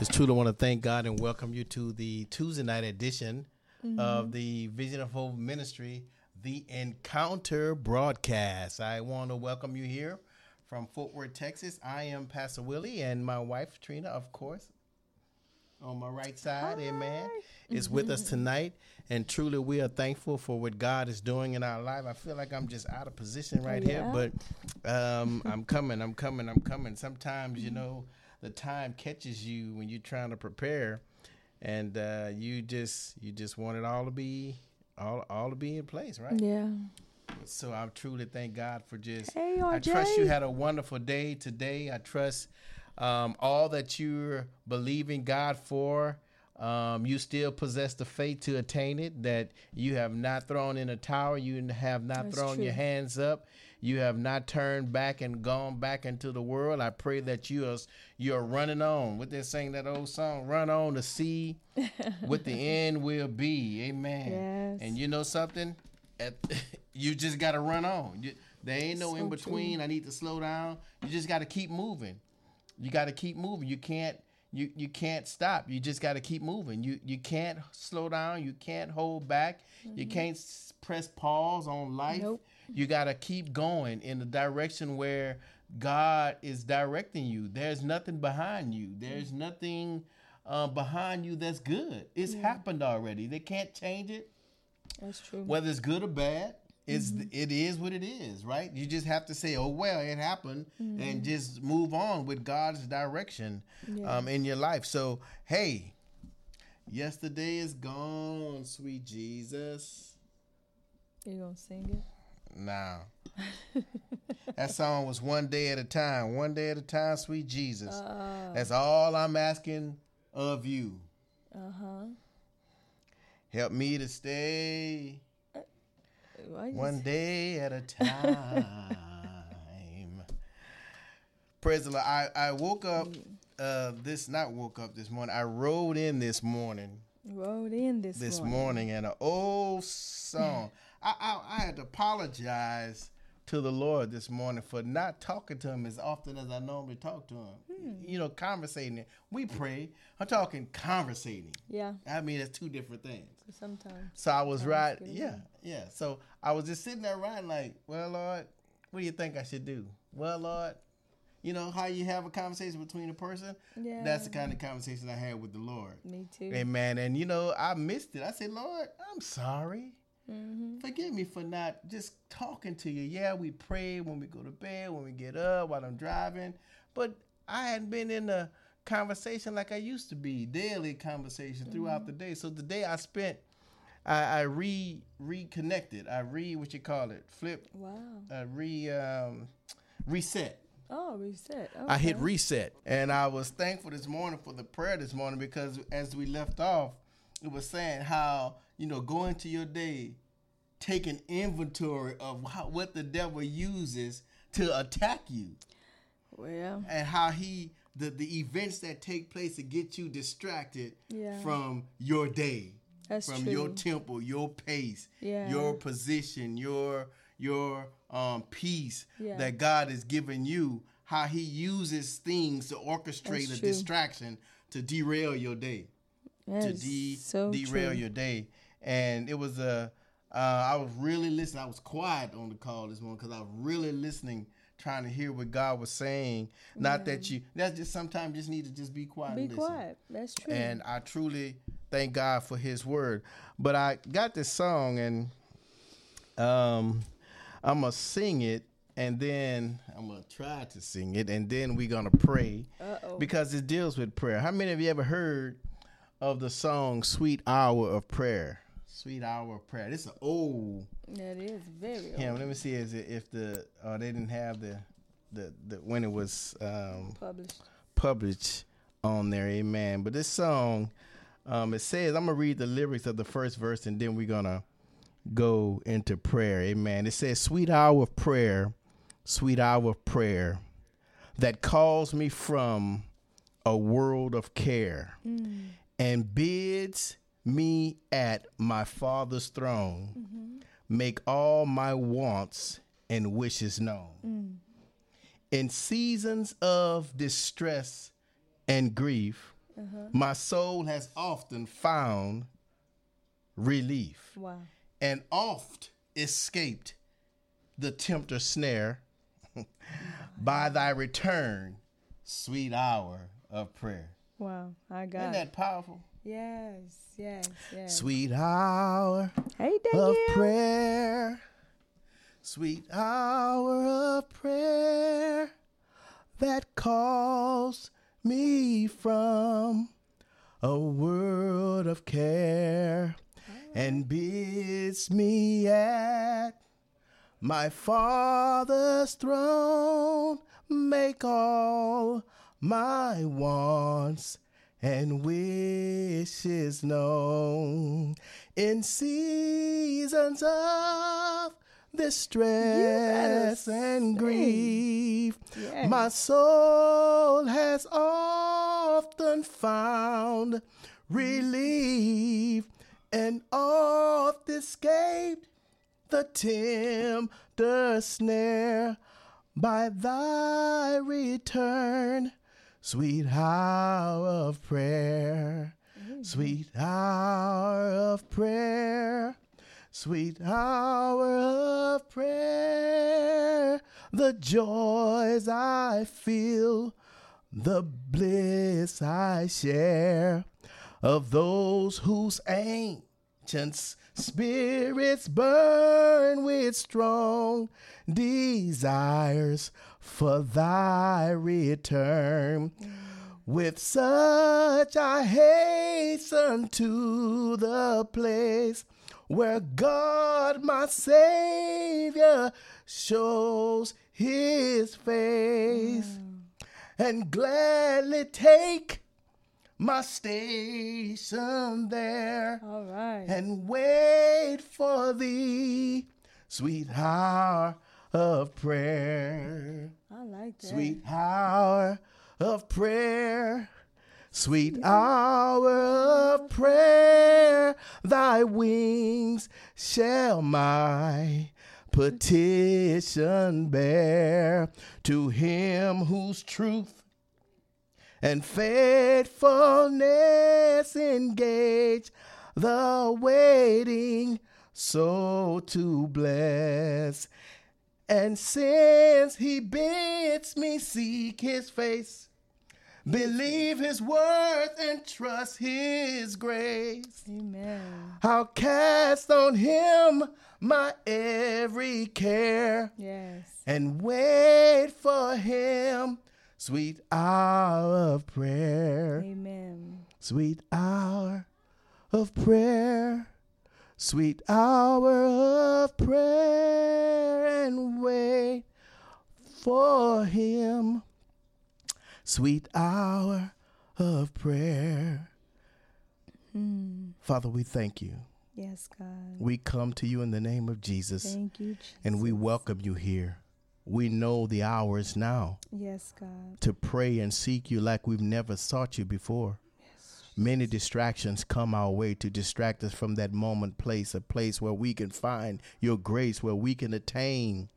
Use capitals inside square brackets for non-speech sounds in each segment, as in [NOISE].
Just truly want to thank God and welcome you to the Tuesday night edition mm-hmm. of the Vision of Hope Ministry, the Encounter broadcast. I want to welcome you here from Fort Worth, Texas. I am Pastor Willie, and my wife Trina, of course, on my right side, Hi. amen, is [LAUGHS] with us tonight. And truly, we are thankful for what God is doing in our life. I feel like I'm just out of position right yeah. here, but um, I'm coming, I'm coming, I'm coming. Sometimes, you know, the time catches you when you're trying to prepare, and uh, you just you just want it all to be all all to be in place, right? Yeah. So I truly thank God for just. Hey, RJ. I trust you had a wonderful day today. I trust um, all that you're believing God for. Um, you still possess the faith to attain it. That you have not thrown in a tower. You have not That's thrown true. your hands up. You have not turned back and gone back into the world. I pray that you are you're running on. What they're saying that old song, "Run on to see [LAUGHS] what the end will be." Amen. Yes. And you know something, At, [LAUGHS] you just got to run on. You, there ain't no so in between. I need to slow down. You just got to keep moving. You got to keep moving. You can't you you can't stop. You just got to keep moving. You you can't slow down. You can't hold back. Mm-hmm. You can't press pause on life. Nope. You got to keep going in the direction where God is directing you. There's nothing behind you. There's nothing uh, behind you that's good. It's yeah. happened already. They can't change it. That's true. Whether it's good or bad, it's mm-hmm. it is what it is, right? You just have to say, "Oh well, it happened," mm-hmm. and just move on with God's direction yeah. um, in your life. So, hey, yesterday is gone, sweet Jesus. You gonna sing it? Nah. that song was one day at a time. One day at a time, sweet Jesus. Uh, That's all I'm asking of you. Uh huh. Help me to stay uh, one day at a time. Praise the Lord. I, I woke up uh, this not woke up this morning. I rode in this morning. Rode in this this morning, morning and an old song. [LAUGHS] I, I, I had to apologize to the Lord this morning for not talking to him as often as I normally talk to him. Hmm. You know, conversating. We pray. I'm talking conversating. Yeah. I mean, it's two different things. So sometimes. So I was right. Yeah, yeah. So I was just sitting there writing like, well, Lord, what do you think I should do? Well, Lord, you know how you have a conversation between a person. Yeah. That's the kind of conversation I had with the Lord. Me too. Amen. And you know, I missed it. I said, Lord, I'm sorry. Mm-hmm. Forgive me for not just talking to you. Yeah, we pray when we go to bed, when we get up, while I'm driving, but I hadn't been in a conversation like I used to be, daily conversation mm-hmm. throughout the day. So the day I spent, I, I re reconnected. I re what you call it, flip. Wow. I re um, reset. Oh, reset. Okay. I hit reset, and I was thankful this morning for the prayer this morning because as we left off, it was saying how you know going to your day taking inventory of how, what the devil uses to attack you. Well, and how he the the events that take place to get you distracted yeah. from your day, That's from true. your temple, your pace, yeah. your position, your your um peace yeah. that God has given you. How He uses things to orchestrate That's a true. distraction to derail your day, that to de- so derail true. your day. And it was a uh, I was really listening. I was quiet on the call this morning because I was really listening, trying to hear what God was saying. Not that you. That's just sometimes you just need to just be quiet. Be quiet. That's true. And I truly thank God for His word. But I got this song and um, I'm gonna sing it. And then I'm gonna try to sing it, and then we're gonna pray Uh-oh. because it deals with prayer. How many of you ever heard of the song "Sweet Hour of Prayer"? Sweet Hour of Prayer. This is old. That is very Yeah, let me see is it, if the uh, they didn't have the the, the when it was um, Published. published on there. Amen. But this song, um, it says I'm gonna read the lyrics of the first verse and then we're gonna go into prayer. Amen. It says, "Sweet hour of prayer, sweet hour of prayer, that calls me from a world of care Mm. and bids me at my Father's throne." Mm-hmm. make all my wants and wishes known. Mm. In seasons of distress and grief, my soul has often found relief Wow. and oft escaped the tempter's snare [LAUGHS] by thy return, sweet hour of prayer. Wow. I got Isn't that powerful? Yes. Yes. Yes. Sweet hour Hey, of prayer, sweet hour of prayer that calls me from a world of care and ah. bids me at my Father's throne make all my wants and wishes known in seasons of distress and grief. Yes. My soul has often found relief and oft escaped the tempter snare by thy return, sweet hour of prayer, mm-hmm. sweet hour of prayer, sweet hour of prayer. The joys I feel, the bliss I share. Of those whose ancient spirits burn with strong desires for thy return. With such I hasten to the place where God my Savior shows his face mm. and gladly take my station there right. and wait for thee, sweet hour of prayer, I like that. sweet hour of prayer, sweet hour of prayer. Thy wings shall my petition bear to him whose truth and faithfulness engage the waiting soul to bless. And since he bids me seek his face, believe his word and trust his grace, Amen. I'll cast on him my every care Yes. and wait for him. Sweet hour of prayer, Amen. sweet hour of prayer, sweet hour of prayer, and wait for him. Sweet hour of prayer. Hmm. Father, we thank you. Yes, God. We come to you in the name of Jesus Thank you, Jesus. and we welcome you here. We know the hour is now Yes, God. to pray and seek you like we've never sought you before. Many distractions come our way to distract us from that moment place, a place where we can find your grace, where we can attain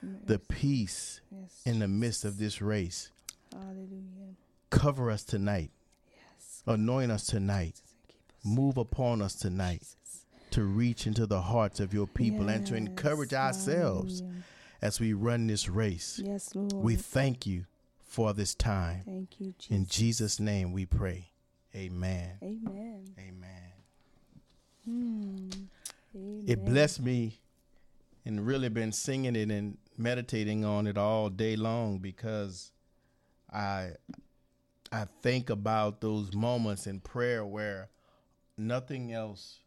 the peace Yes. in the midst of this race. Hallelujah. Cover us tonight, Yes. anoint us tonight, us. move upon us tonight to reach into the hearts of your people and to encourage ourselves Hallelujah. as we run this race. Yes, Lord. We thank you for this time. Thank you, Jesus. In Jesus' name we pray. Amen. Amen. Amen. Hmm. Amen. It blessed me and really been singing it and meditating on it all day long because I I think about those moments in prayer where nothing else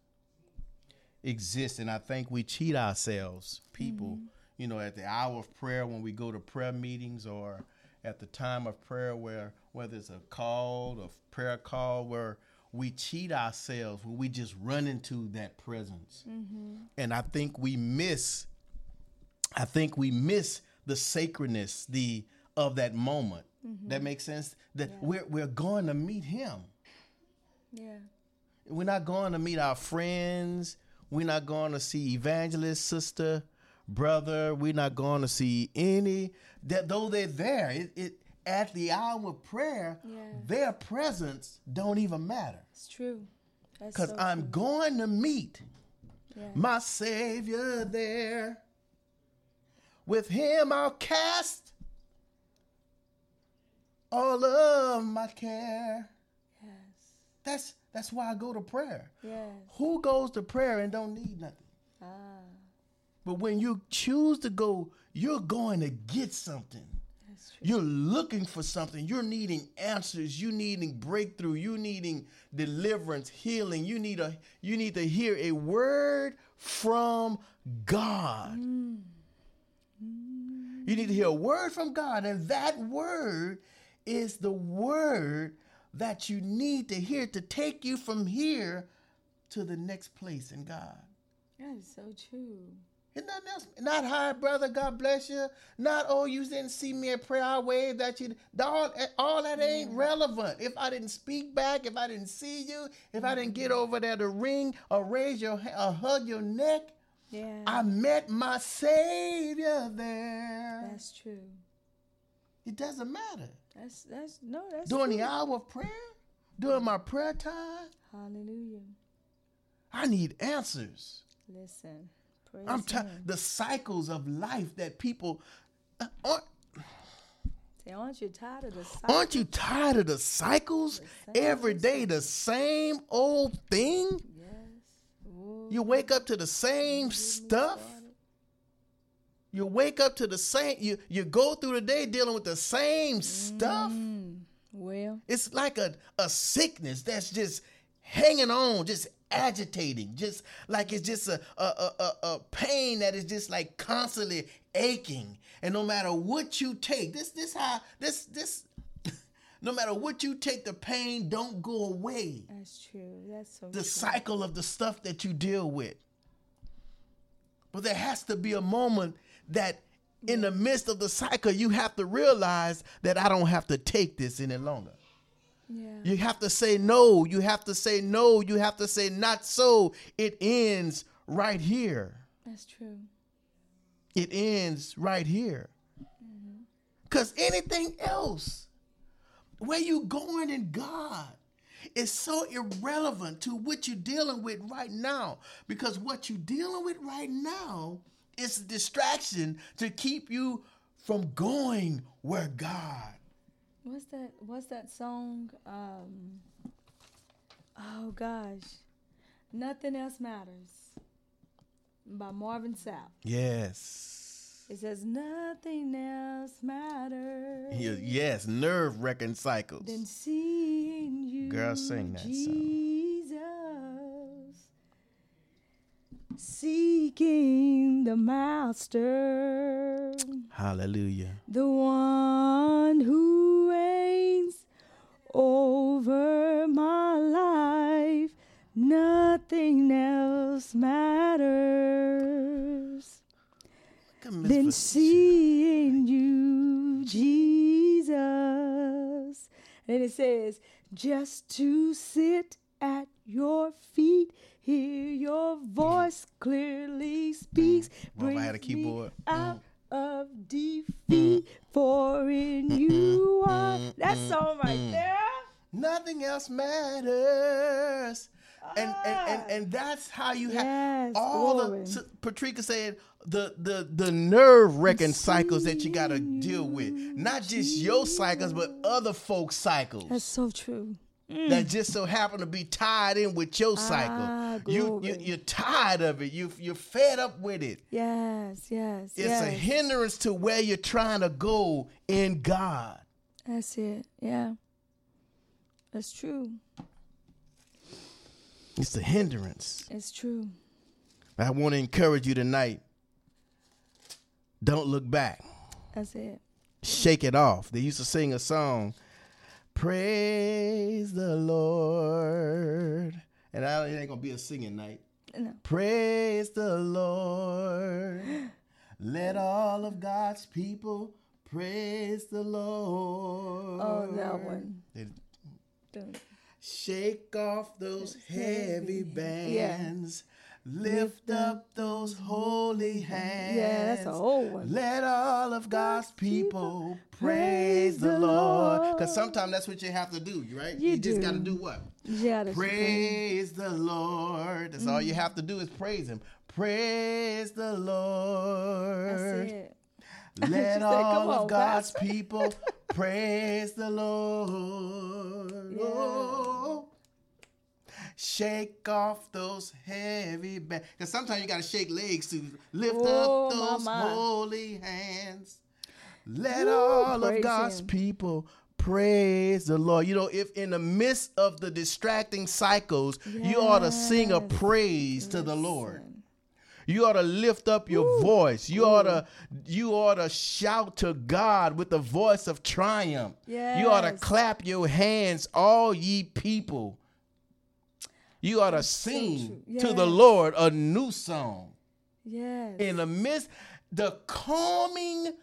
exists and I think we cheat ourselves, people, you know, at the hour of prayer when we go to prayer meetings or at the time of prayer where whether it's a call, a prayer call where we cheat ourselves when we just run into that presence. Mm-hmm. And I think we miss I think we miss the sacredness the of that moment. Mm-hmm. That makes sense. That we're we're going to meet him. Yeah. We're not going to meet our friends. We're not going to see evangelist, sister, brother. We're not going to see any that though they're there. It, it at the hour of prayer, Yeah. their presence don't even matter. It's true. Because so I'm true. going to meet Yeah. my Savior there. With him I'll cast all of my care. Yes. That's that's why I go to prayer. Yes. Who goes to prayer and don't need nothing? Ah. But when you choose to go, you're going to get something. You're looking for something. You're needing answers. You needing breakthrough. You needing deliverance, healing. You need a you need to hear a word from God. Mm. Mm. You need to hear a word from God, and that word is the word that you need to hear to take you from here to the next place in God. That is so true. And nothing else. Not hi, brother. God bless you. Not oh, you didn't see me at prayer. I waved at you. All, eh, all that ain't relevant. If I didn't speak back, if I didn't see you, if I didn't get over there to ring or raise your or hug your neck, Yeah. I met my Savior there. that's true. It doesn't matter. That's that's no. That's During true. the hour of prayer, during my prayer time, Hallelujah. I need answers. Listen. Praise I'm tired. The cycles of life that people uh, aren't. Say, aren't you tired of the cycle? Aren't you tired of the cycles? The Every day, the same old thing? Yes. Ooh, You wake up to the same stuff. You wake up to the same, you, you go through the day dealing with the same stuff. Mm, well, It's like a, a sickness that's just hanging on, just agitating, just like it's just a, a, a, a, pain that is just like constantly aching. And no matter what you take, this this how this this [LAUGHS] no matter what you take, the pain don't go away. that's true. That's so The true. cycle of the stuff that you deal with. But there has to be a moment that in the midst of the cycle, you have to realize that I don't have to take this any longer. Yeah. You have to say no. You have to say no. You have to say not so. It ends right here. That's true. It ends right here. Mm-hmm. Because anything else, where you going in God, is so irrelevant to what you're dealing with right now. Because what you're dealing with right now is a distraction to keep you from going where God. What's that? What's that song? Um. Oh gosh, nothing else matters. By Marvin Sapp. Yes. It says nothing else matters Yes, nerve wrecking cycles. than seeing you, Girl, sing that song. Jesus, seeking the Master. Hallelujah. the one who Nothing else matters Look at Miss than seeing you, Jesus. And it says, just to sit at your feet, hear your voice clearly speaks. Well, if I had a keyboard. Mm. out of mm. defeat, for in you are. That song right there. Nothing else matters. And, and, and, and that's how you have Yes, all glory. the so Patricia said the the the nerve wrecking cycles that you gotta deal with. Not just your cycles, but other folks' cycles. That's so true. that just so happen to be tied in with your cycle. Ah, you, you you're tired of it. You you're fed up with it. Yes, yes, It's yes. a hindrance to where you're trying to go in God. That's it. Yeah. That's true. It's a hindrance. It's true. I want to encourage you tonight. Don't look back. That's it. Shake it off. They used to sing a song, Praise the Lord. And I, it ain't going to be a singing night. No. Praise the Lord. [GASPS] Let all of God's people praise the Lord. Oh, that one. It- Don't- Shake off those heavy heavy. Yeah. bands. Lift up those holy hands. Yeah, that's an old one. Let all of God's people praise the Lord. Because sometimes that's what you have to do, right? You just do. got to do what? Yeah, Praise the Lord. That's all you mm-hmm. have to do is praise Him. Praise the Lord. That's it. [LAUGHS] Let all "Come of on, God's Pastor." people [LAUGHS] praise the Lord. Yeah. Oh. Shake off those heavy bags. Because sometimes you got to shake legs to lift Oh, up those my. holy hands. Let Woo, all of God's him. people praise the Lord. You know, if in the midst of the distracting cycles, you ought to sing a Yes. praise to the Lord. You ought to lift up your voice. You ought to you ought to shout to God with the voice of triumph. You ought to clap your hands, all ye people. You ought to sing true. to the Lord a new song. Yes. In the midst, the calming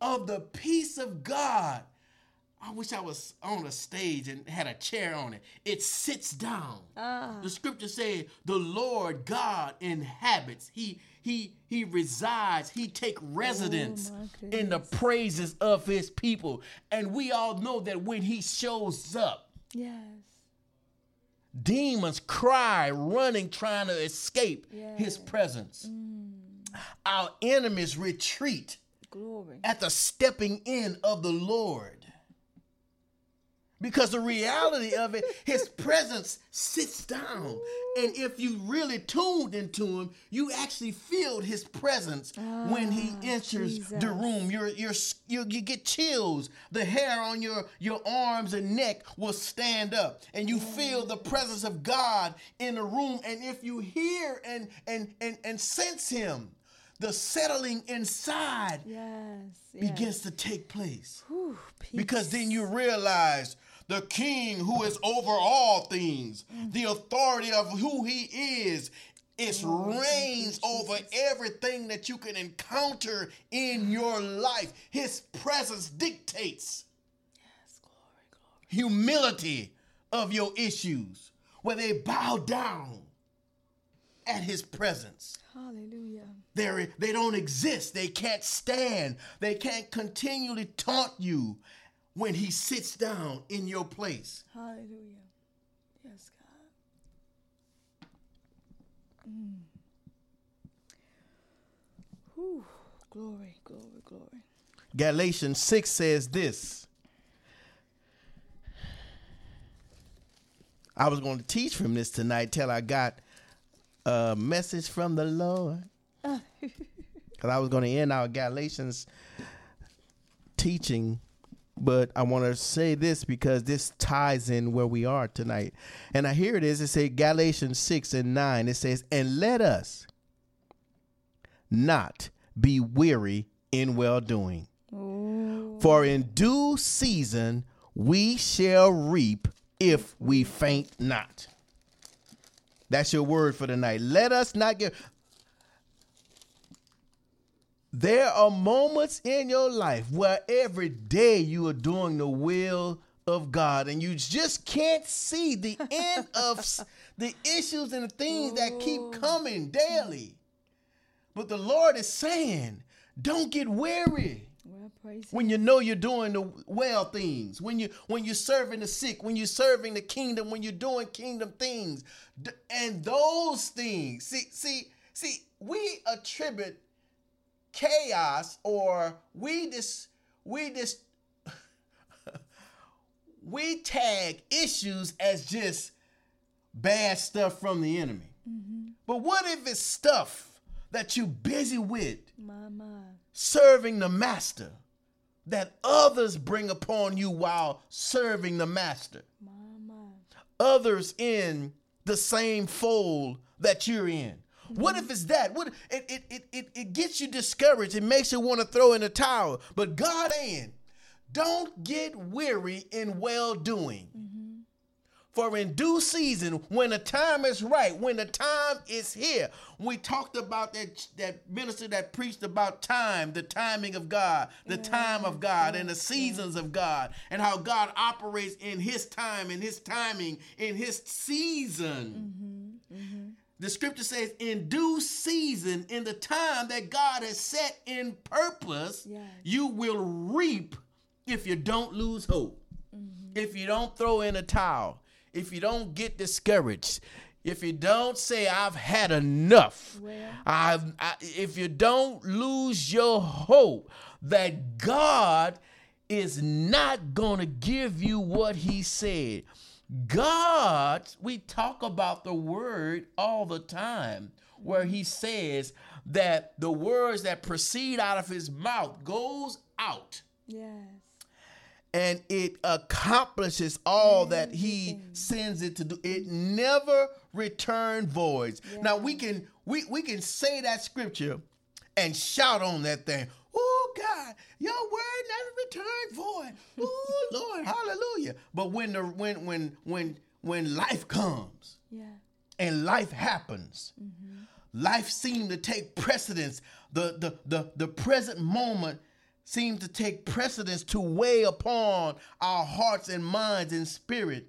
of the peace of God. I wish I was on a stage and had a chair on it. It sits down. ah, The scripture says the Lord God inhabits. He he he resides. He take residence Oh, in the praises of his people. And we all know that when he shows up, yes. demons cry, running, trying to escape his Yes. Mm. presence. Our enemies retreat Glory. at the stepping in of the Lord. Because the reality of it, his presence sits down. And if you really tuned into him, you actually feel his presence when he Ah, enters Jesus. the room. You're, you're, you you get chills. The hair on your, your arms and neck will stand up. And you feel the presence of God in the room. And if you hear and, and, and, and sense him, the settling inside Yes. yes. begins to take place. Whew. Because then you realize the king who is over all things, mm. the authority of who he is, is oh, reigns over everything that you can encounter in your life. His presence dictates Yes, glory, glory. humility of your issues, where they bow down at his presence. Hallelujah. They're, they don't exist. They can't stand. They can't continually taunt you when he sits down in your place. Hallelujah. Yes, God. Mm. Whew. Glory, glory, glory. Galatians 6 says this. I was going to teach from this tonight till I got a message from the Lord. [LAUGHS] Because I was going to end our Galatians teaching, but I want to say this because this ties in where we are tonight. And I hear it is, it says Galatians 6 and 9. It says, And let us not be weary in well doing. For in due season we shall reap if we faint not. That's your word for tonight. Let us not get. There are moments in your life where every day you are doing the will of God and you just can't see the [LAUGHS] end of the issues and the things that keep coming daily. But the Lord is saying, don't get weary well, praise when you know you're doing the well things when you when you're serving the sick when you're serving the kingdom when you're doing kingdom things. And those things see see see we attribute chaos or we just we just [LAUGHS] we tag issues as just bad stuff from the enemy mm-hmm. but what if it's stuff that you busy with my. serving the master that others bring upon you while serving the master. My. Others in the same fold that you're in. What if it's that? What it it, it, it, it gets you discouraged. It makes you want to throw in the towel. But God saying, don't get weary in well doing. Mm-hmm. For in due season, when the time is right, when the time is here, we talked about that that minister that preached about time, the timing of God, the time of God, and the seasons of God, and how God operates in His time, in His timing, in His season. Mm-hmm. The scripture says, in due season, in the time that God has set in purpose, Yes. you will reap if you don't lose hope. Mm-hmm. If you don't throw in a towel, if you don't get discouraged, if you don't say, I've had enough, Well. I've, I, if you don't lose your hope that God is not going to give you what He said. God, we talk about the word all the time, where He says that the words that proceed out of His mouth goes out. Yes. and it accomplishes all that he sends it to do. It never return voids. Now we can we we can say that scripture and shout on that thing oh god your word never return void oh [LAUGHS] lord hallelujah but when the when when when when life comes Yeah. and life happens. Mm-hmm. Life seemed to take precedence. The, the, the, the present moment seemed to take precedence to weigh upon our hearts and minds and spirit.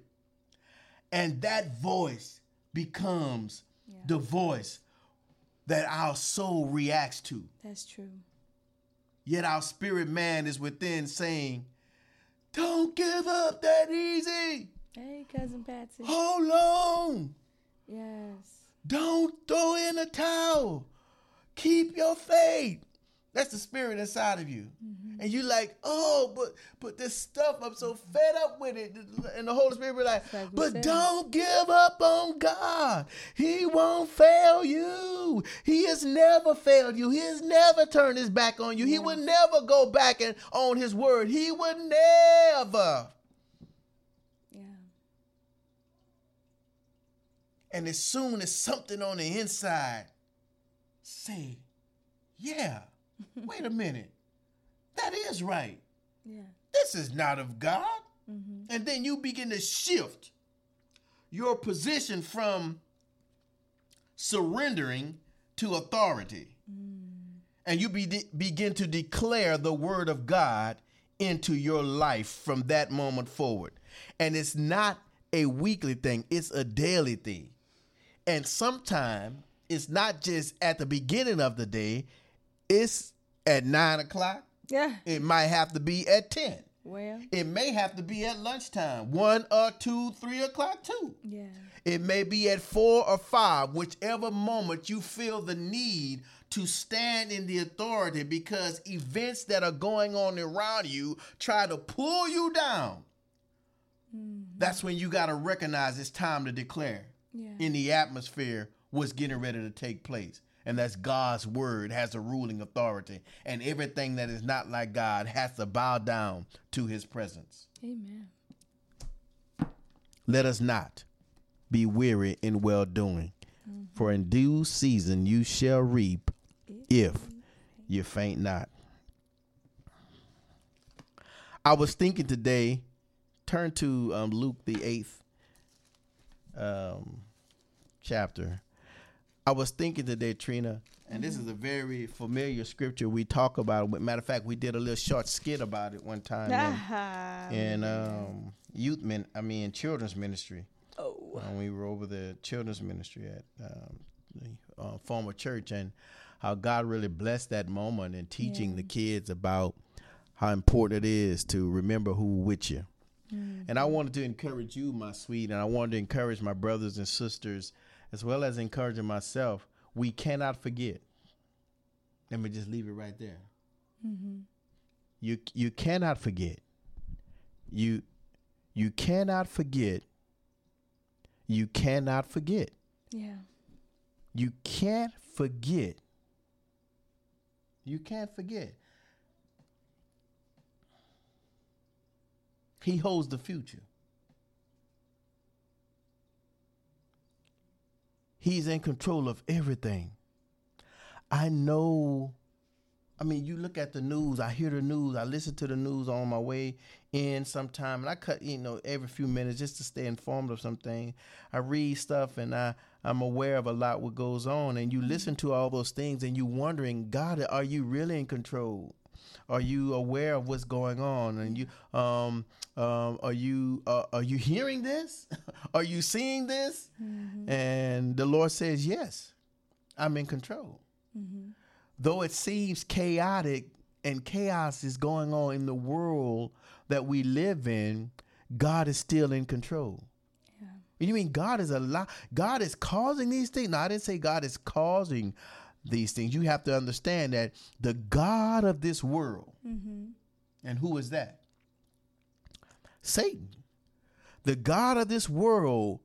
And that voice becomes the voice that our soul reacts to. That's true. Yet our spirit man is within saying, Don't give up that easy. Hey, cousin Patsy. Hold on. Yes. Don't throw in a towel. Keep your faith. That's the spirit inside of you. Mm-hmm. And you like, oh, but but this stuff, I'm so fed up with it. And the Holy Spirit be like, like but said. don't give up on God. He won't fail you. He has never failed you. He has never turned his back on you. He would never go back and on his word. He would never. Yeah. And as soon as something on the inside say, yeah, [LAUGHS] wait a minute, that is right. Yeah. This is not of God. Mm-hmm. And then you begin to shift your position from surrendering to authority. Mm. And you be, begin to declare the word of God into your life from that moment forward. And it's not a weekly thing, it's a daily thing. And sometimes it's not just at the beginning of the day, it's at nine o'clock. Yeah. It might have to be at 10. Well. It may have to be at lunchtime, one or two, three o'clock too. Yeah. It may be at four or five, whichever moment you feel the need to stand in the authority because events that are going on around you try to pull you down. Mm-hmm. That's when you got to recognize it's time to declare Yeah. in the atmosphere what's getting ready to take place. And that's God's word has a ruling authority. And everything that is not like God has to bow down to his presence. Amen. Let us not be weary in well doing, for in due season you shall reap if you faint not. I was thinking today, turn to um, Luke the eighth um, chapter. I was thinking today, Trina, and this is a very familiar scripture we talk about. Matter of fact, we did a little short skit about it one time in, in um, youth min, I mean children's ministry. oh. When we were over the children's ministry at um, the uh, former church, and how God really blessed that moment in teaching the kids about how important it is to remember who with you. And I wanted to encourage you, my sweet, and I wanted to encourage my brothers and sisters, as well as encouraging myself. We cannot forget. Let me just leave it right there. Mm-hmm. You you cannot forget. You you cannot forget. You cannot forget. Yeah. You can't forget. You can't forget. He holds the future. He's in control of everything. I know. I mean, you look at the news, I hear the news, I listen to the news on my way in sometime, and I cut, you know, every few minutes just to stay informed of something. I read stuff and I, I'm aware of a lot what goes on, and you listen to all those things and you wondering, God, are you really in control? Are you aware of what's going on? And you um, um, are you uh, are you [LAUGHS] hearing this? [LAUGHS] are you seeing this? Mm-hmm. And the Lord says, Yes, I'm in control. Mm-hmm. Though it seems chaotic and chaos is going on in the world that we live in, God is still in control. Yeah. You mean God is a lot? God is causing these things? No, I didn't say God is causing these things. You have to understand that the God of this world, mm-hmm. and who is that? Satan. The God of this world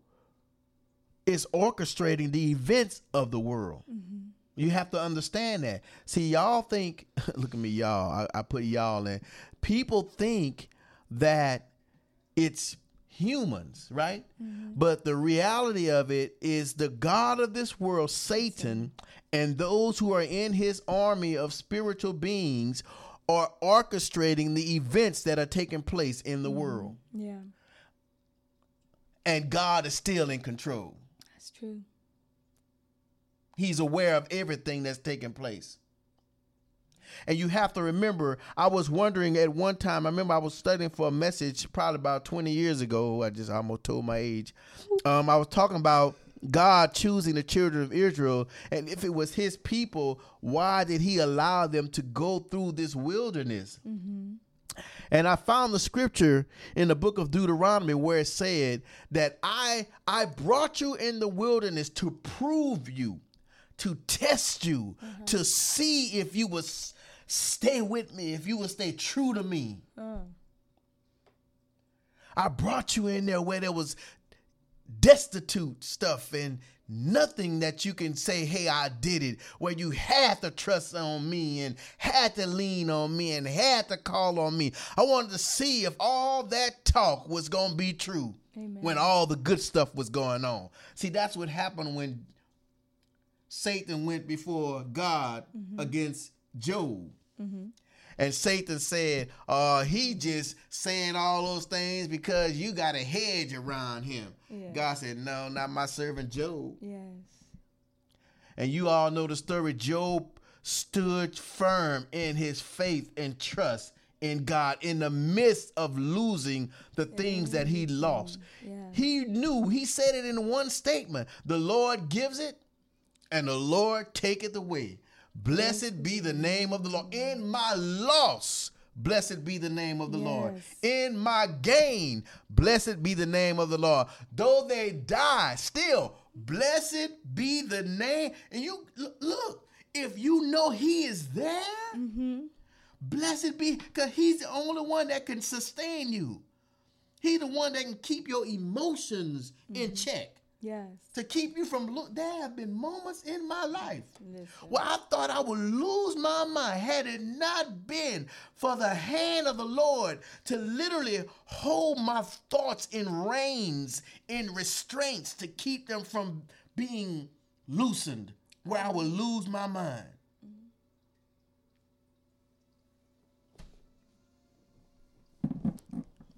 is orchestrating the events of the world. Mm-hmm. You have to understand that. See, y'all think, [LAUGHS] look at me, y'all. I, I put y'all in. People think that it's humans, right? Mm-hmm. But the reality of it is the God of this world, Satan, and those who are in his army of spiritual beings are orchestrating the events that are taking place in the mm-hmm. world. Yeah. And God is still in control. That's true. He's aware of everything that's taking place. And you have to remember, I was wondering at one time, I remember I was studying for a message probably about 20 years ago. I just almost told my age. Um, I was talking about God choosing the children of Israel. And if it was his people, why did he allow them to go through this wilderness? Mm-hmm. And I found the scripture in the book of Deuteronomy where it said that I I brought you in the wilderness to prove you, to test you, mm-hmm. to see if you was stay with me, if you would stay true to me. Mm. I brought you in there where there was destitute stuff and nothing that you can say, hey, I did it, where you had to trust on me and had to lean on me and had to call on me. I wanted to see if all that talk was going to be true Amen. when all the good stuff was going on. See, that's what happened when Satan went before God mm-hmm. against Job. Mm-hmm. And Satan said, uh, he just saying all those things because you got a hedge around him. Yeah. God said, No, not my servant Job. Yes. And you all know the story. Job stood firm in his faith and trust in God in the midst of losing the things that he lost. Yeah. He knew, he said it in one statement the Lord gives it and the Lord taketh away. Blessed be the name of the Lord. In my loss, blessed be the name of the yes. Lord. In my gain, blessed be the name of the Lord. Though they die, still, blessed be the name. And you look, if you know He is there, mm-hmm. blessed be, because He's the only one that can sustain you. He's the one that can keep your emotions mm-hmm. in check. Yes. To keep you from look, there have been moments in my life Listen. where I thought I would lose my mind had it not been for the hand of the Lord to literally hold my thoughts in reins, in restraints to keep them from being loosened, where I would lose my mind.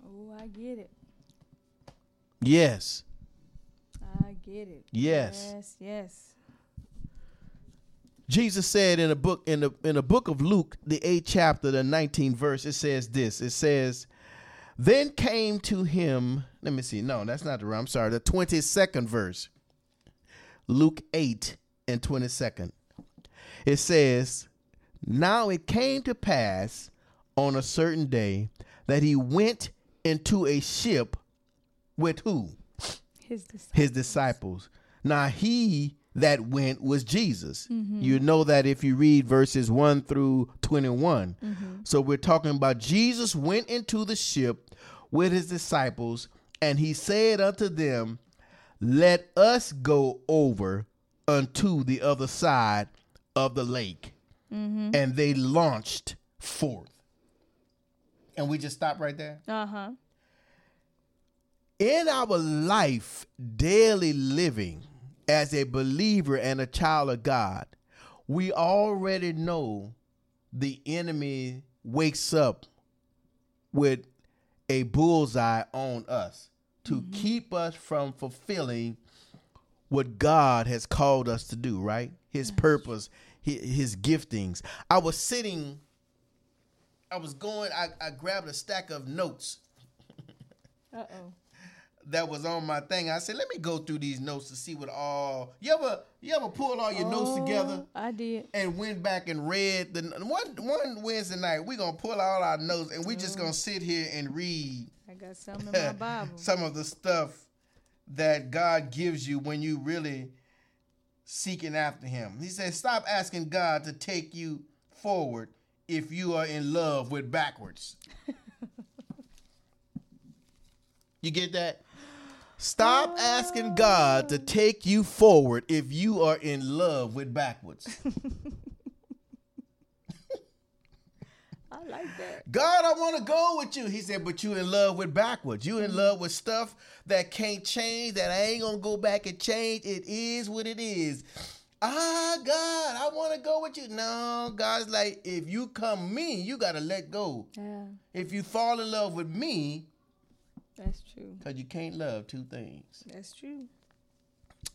Oh, I get it. Yes get it. Yes. Yes, yes. Jesus said in a book in the in the book of Luke, the eighth chapter, the 19th verse, it says this. It says, Then came to him, let me see. No, that's not the right. I'm sorry, the 22nd verse. Luke 8 and 22nd. It says, Now it came to pass on a certain day that he went into a ship with who? His disciples. His disciples. Now he that went was Jesus. Mm-hmm. You know that if you read verses 1 through 21. Mm-hmm. So we're talking about Jesus went into the ship with his disciples and he said unto them, Let us go over unto the other side of the lake. Mm-hmm. And they launched forth. And we just stop right there. Uh huh in our life, daily living as a believer and a child of God, we already know the enemy wakes up with a bullseye on us to mm-hmm. keep us from fulfilling what God has called us to do, right? His purpose, his, his giftings. I was sitting I was going. I, I grabbed a stack of notes Uh oh. That was on my thing. I said, let me go through these notes to see what all. You ever you ever pull all your notes together Oh, I did. and went back and read the one one Wednesday night? We are gonna pull all our notes and we just Mm. gonna sit here and read I got some in my [LAUGHS] Bible. some of the stuff that God gives you when you really seeking after Him. He says, stop asking God to take you forward if you are in love with backwards. [LAUGHS] you get that? Stop asking God to take you forward if you are in love with backwards. [LAUGHS] I like that. God, I want to go with you. He said, but you in love with backwards. You in love with stuff that can't change, that I ain't gonna go back and change. It is what it is. Ah, God, I want to go with you. No, God's like, if you come me, you gotta let go. Yeah, If you fall in love with me, that's true. because you can't love two things. That's true.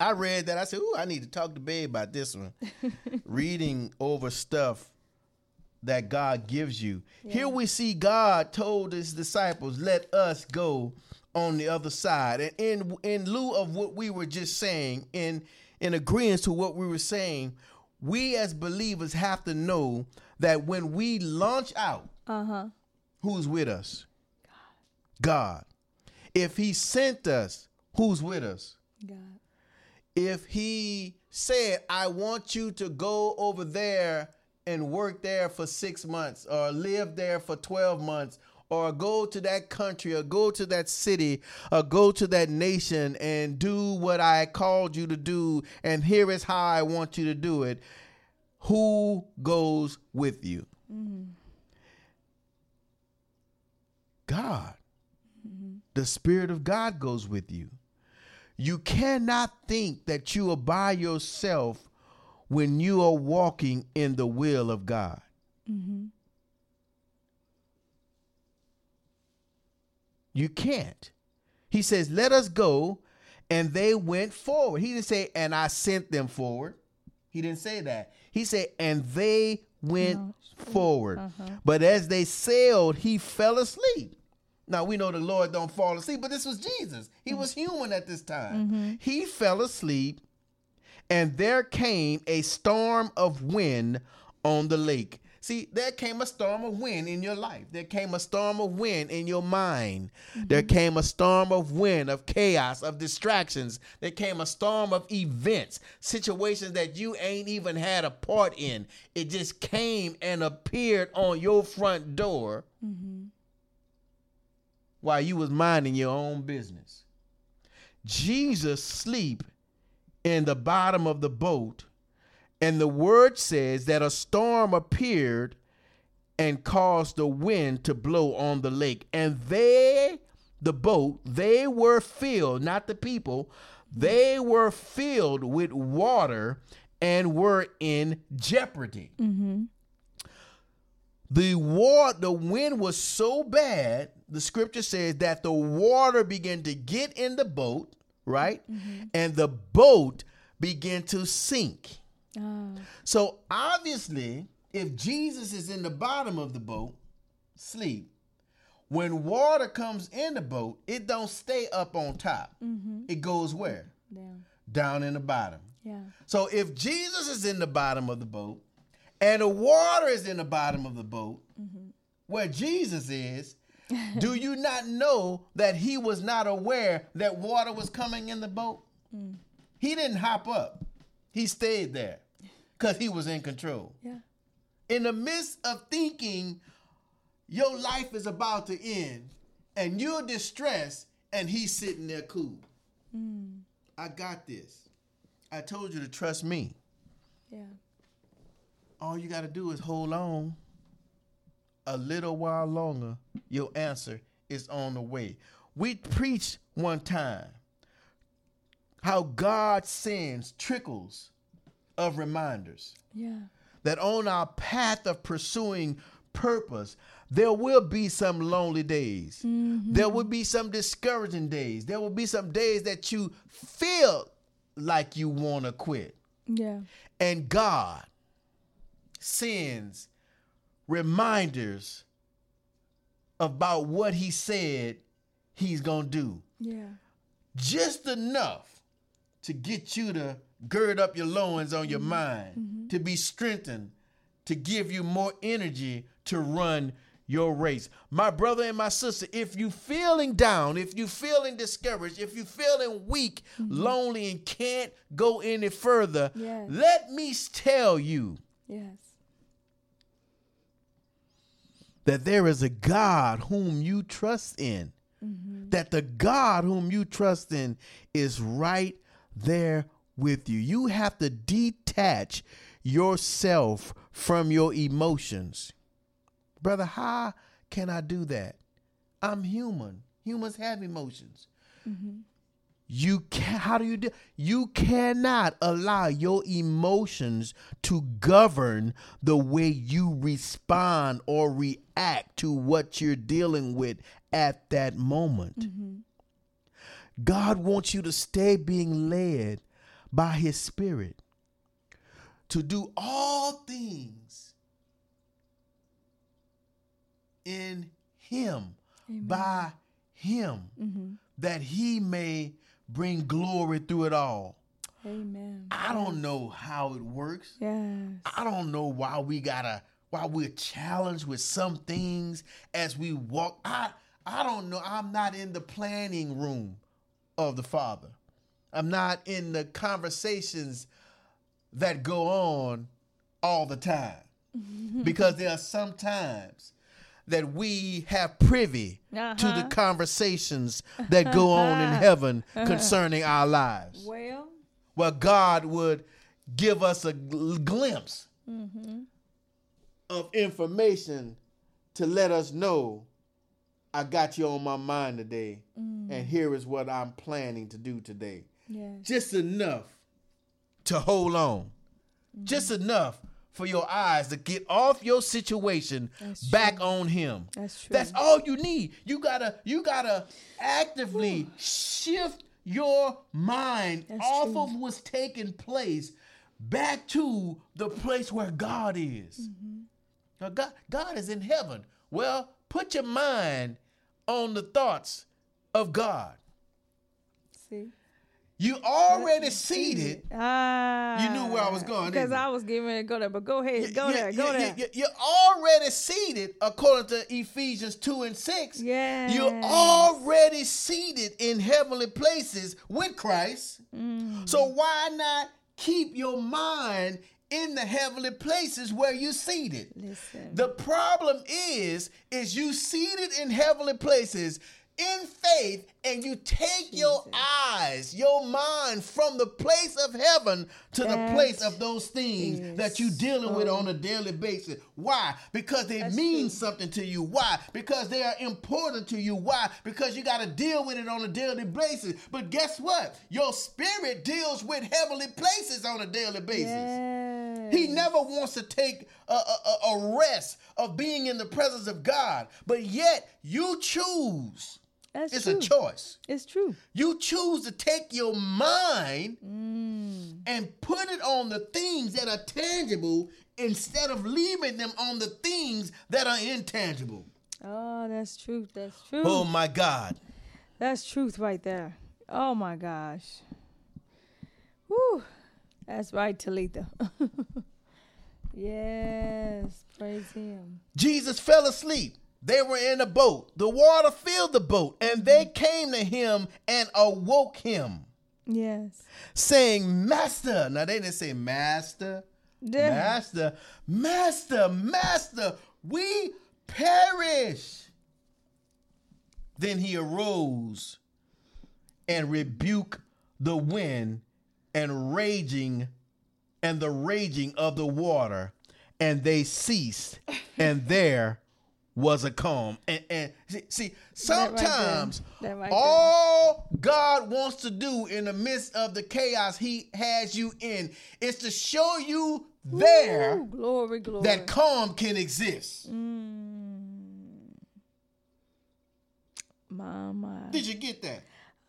I read that. I said, "Ooh, I need to talk to Babe about this one." [LAUGHS] Reading over stuff that God gives you. Here we see God told his disciples, "Let us go on the other side." And in in lieu of what we were just saying, in in agreement to what we were saying, we as believers have to know that when we launch out, Uh huh. who's with us? God. God. If he sent us, who's with us? God. if he said, I want you to go over there and work there for six months or live there for 12 months or go to that country or go to that city or go to that nation and do what I called you to do, and here is how I want you to do it, who goes with you? Mm-hmm. God. The Spirit of God goes with you. You cannot think that you are by yourself when you are walking in the will of God. Mm-hmm. You can't. He says, Let us go. And they went forward. He didn't say, And I sent them forward. He didn't say that. He said, And they went forward. But as they sailed, he fell asleep. Now we know the Lord don't fall asleep, but this was Jesus. He was human at this time. Mm-hmm. He fell asleep, and there came a storm of wind on the lake. See, there came a storm of wind in your life. There came a storm of wind in your mind. There mm-hmm. came a storm of wind, of chaos, of distractions. There came a storm of events, situations that you ain't even had a part in. It just came and appeared on your front door mm-hmm. While you was minding your own business. Jesus sleep in the bottom of the boat, and the word says that a storm appeared and caused the wind to blow on the lake. And they, the boat, they were filled, not the people, they were filled with water and were in jeopardy. Mm-hmm. The war, the wind was so bad, the scripture says that the water began to get in the boat, right? And the boat began to sink. Ah. So obviously, if Jesus is in the bottom of the boat, sleep, when water comes in the boat, it don't stay up on top. It goes where? Down. Down in the bottom. Yeah. So if Jesus is in the bottom of the boat and the water is in the bottom of the boat where Jesus is, do you not know that he was not aware that water was coming in the boat? He didn't hop up. He stayed there because he was in control. Yeah. In the midst of thinking your life is about to end and you're distressed and he's sitting there cool. Hmm. I got this. I told you to trust me. Yeah. All you got to do is hold on a little while longer. Your answer is on the way. We preached one time how God sends trickles of reminders Yeah. that on our path of pursuing purpose, there will be some lonely days. Mm-hmm. There will be some discouraging days. There will be some days that you feel like you want to quit. Yeah. And God sends reminders about what he said he's going to do. Yeah. Just enough to get you to gird up your loins on your mm-hmm. mind, mm-hmm. to be strengthened, to give you more energy to run your race. My brother and my sister, if you feeling down, if you feeling discouraged, if you feeling weak, mm-hmm. lonely and can't go any further, Yes. let me tell you Yes. That there is a God whom you trust in. Mm-hmm. That the God whom you trust in is right there with you. You have to detach yourself from your emotions. Brother, how can I do that? I'm human. Humans have emotions. Mm-hmm. You can how do you do you cannot allow your emotions to govern the way you respond or react to what you're dealing with at that moment. Mm-hmm. God wants you to stay being led by his spirit to do all things in him by him mm-hmm. that he may bring glory through it all. Amen. I don't know how it works. Yes. I don't know why we gotta why we're challenged with some things as we walk. I I don't know. I'm not in the planning room of the Father. I'm not in the conversations that go on all the time. [LAUGHS] because there are some times that we have privy to the Uh-huh. conversations that go [LAUGHS] on in heaven uh-huh. concerning our lives. Well, where God would give us a gl- glimpse mm-hmm. of information to let us know I got you on my mind today, mm. and here is what I'm planning to do today. yes. Just enough to hold on, just mm-hmm. enough for your eyes to get off your situation That's back on Him. That's true. That's all you need. You gotta you gotta actively shift your mind That's off true. of what's taking place back to the place where God is. Mm-hmm. Now God, God is in heaven. Well, put your mind on the thoughts of God. See. You already seated. Ah. You knew where I was going, Because? I was getting ready to go there, but go ahead. Go You- there. you- Go you- there. you- You're already seated, according to Ephesians 2 and 6. Yes. You're already seated in heavenly places with Christ. Mm. So why not keep your mind in the heavenly places where you're seated? Listen. The problem is, is you seated in heavenly places in faith, and you take your eyes, your mind from the place of heaven to the place of those things that you're dealing with oh. on a daily basis. Why? Because they mean true. something to you. Why? Because they are important to you. Why? Because you got to deal with it on a daily basis. But guess what? Your spirit deals with heavenly places on a daily basis. yes. He never wants to take a, a- a rest of being in the presence of God, but yet you choose. That's It's true. a choice. It's true. You choose to take your mind Mm. and put it on the things that are tangible instead of leaving them on the things that are intangible. Oh, that's truth. That's true. Oh my God. That's truth right there. Oh my gosh. Whew. That's right, Talitha. [LAUGHS] yes. Praise him. Jesus fell asleep. They were in a boat. The water filled the boat, and they mm-hmm. came to him and awoke him. Yes. saying, Master. Now they didn't say master, master, master, master, we perish. Then he arose and rebuked the wind and raging and the raging of the water, and they ceased, and there was a calm. And, and see, see, right sometimes right there. all God wants to do in the midst of the chaos He has you in is to show you there Ooh, glory, glory. that calm can exist. Mm. my, my. Did you get that?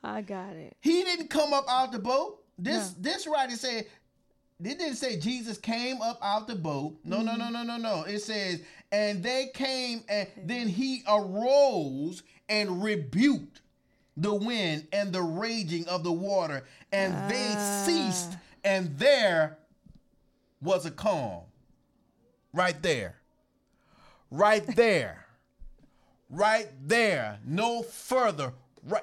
I got it. He didn't come up out the boat. This this writer said it didn't say Jesus came up out the boat. No, no, mm. no, no, no, no. It says, and they came and then he arose and rebuked the wind and the raging of the water and they ah. ceased and there was a calm. Right there. Right there. Right there. No further.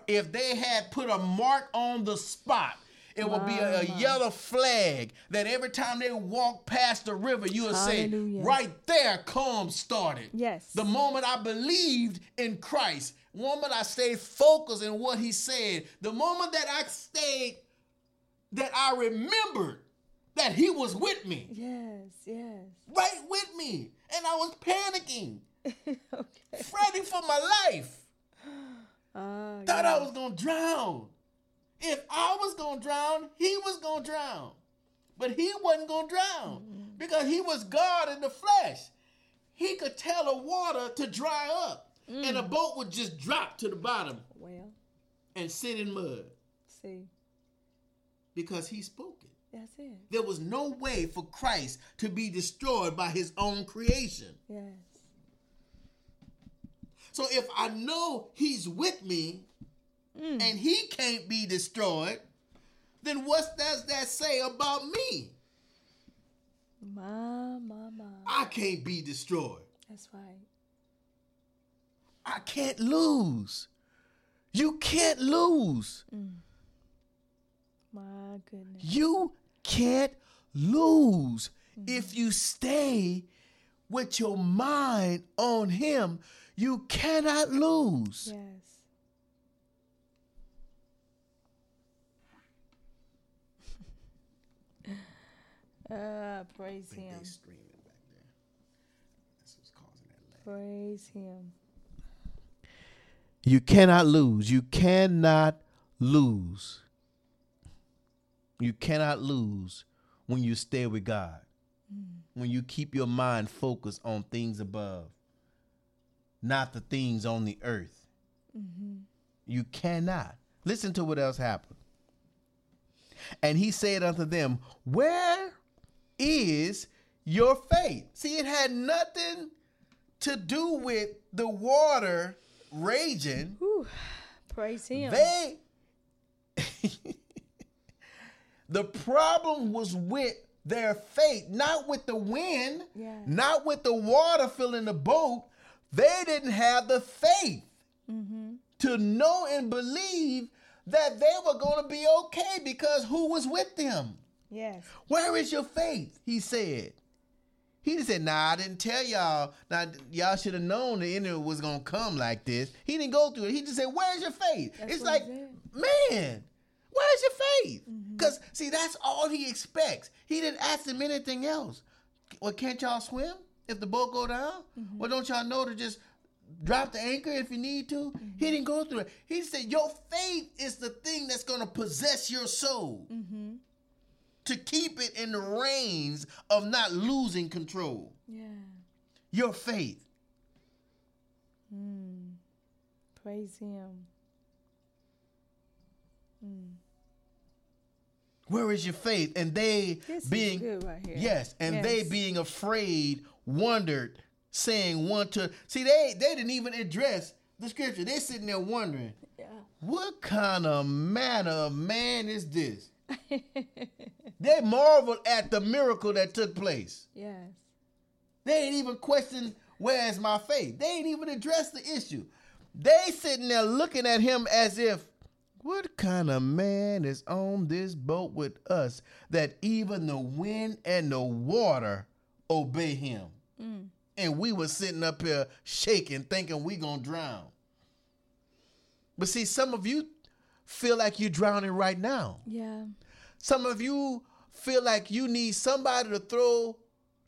If they had put a mark on the spot it will be a, a yellow flag that every time they walk past the river you would say right there calm started Yes. the moment I believed in Christ, the moment I stayed focused in what He said, the moment that I stayed, that I remembered that He was with me, Yes, yes. right with me, and I was panicking, [LAUGHS] okay. fretting for my life, Ah, thought I was gonna drown. If I was gonna drown, He was gonna drown, but He wasn't gonna drown mm-hmm. because He was God in the flesh. He could tell the water to dry up, and the mm. boat would just drop to the bottom well, and sit in mud see, because he spoke it. that's it. There was no way for Christ to be destroyed by his own creation. Yes. So if I know he's with me Mm. and he can't be destroyed, then what does that say about me? My, my, my. I can't be destroyed. That's right. I can't lose. You can't lose. Mm. My goodness. You can't lose mm-hmm. if you stay with your mind on him. You cannot lose. Yes. Ah, praise him. screaming back there. That's what's causing that Praise him. You cannot lose. You cannot lose. You cannot lose when you stay with God. When you keep your mind focused on things above, not the things on the earth. You cannot. Listen to what else happened. And he said unto them, Where is your faith? See, it had nothing to do with the water raging. Whew. Praise him. They [LAUGHS] the problem was with their faith, not with the wind, Yeah. not with the water filling the boat. They didn't have the faith Mm-hmm. to know and believe that they were going to be okay because who was with them? Yes. Where is your faith? He said. He just said, Nah, I didn't tell y'all. Now y'all should have known the enemy was gonna come like this. He didn't go through it. He just said, Where's your faith? That's it's like, man, where's your faith? Because see, that's all he expects. He didn't ask him anything else. Well, can't y'all swim if the boat go down? Well, don't y'all know to just drop the anchor if you need to? He didn't go through it. He said, Your faith is the thing that's gonna possess your soul to keep it in the reins of not losing control. Yeah. Your faith. Mm. Praise him. Where is your faith? And they This being right here. yes, and they being afraid wondered, saying one to see they they didn't even address the scripture. They sitting there wondering, Yeah. what kind of manner of man is this? [LAUGHS] they marveled at the miracle that took place. yes. They ain't even questioned where's my faith. They ain't even addressed the issue. They sitting there looking at him as if, what kind of man is on this boat with us that even the wind and the water obey him? Mm. And we were sitting up here shaking, thinking we gonna drown. But see, some of you feel like you're drowning right now. Yeah. Some of you feel like you need somebody to throw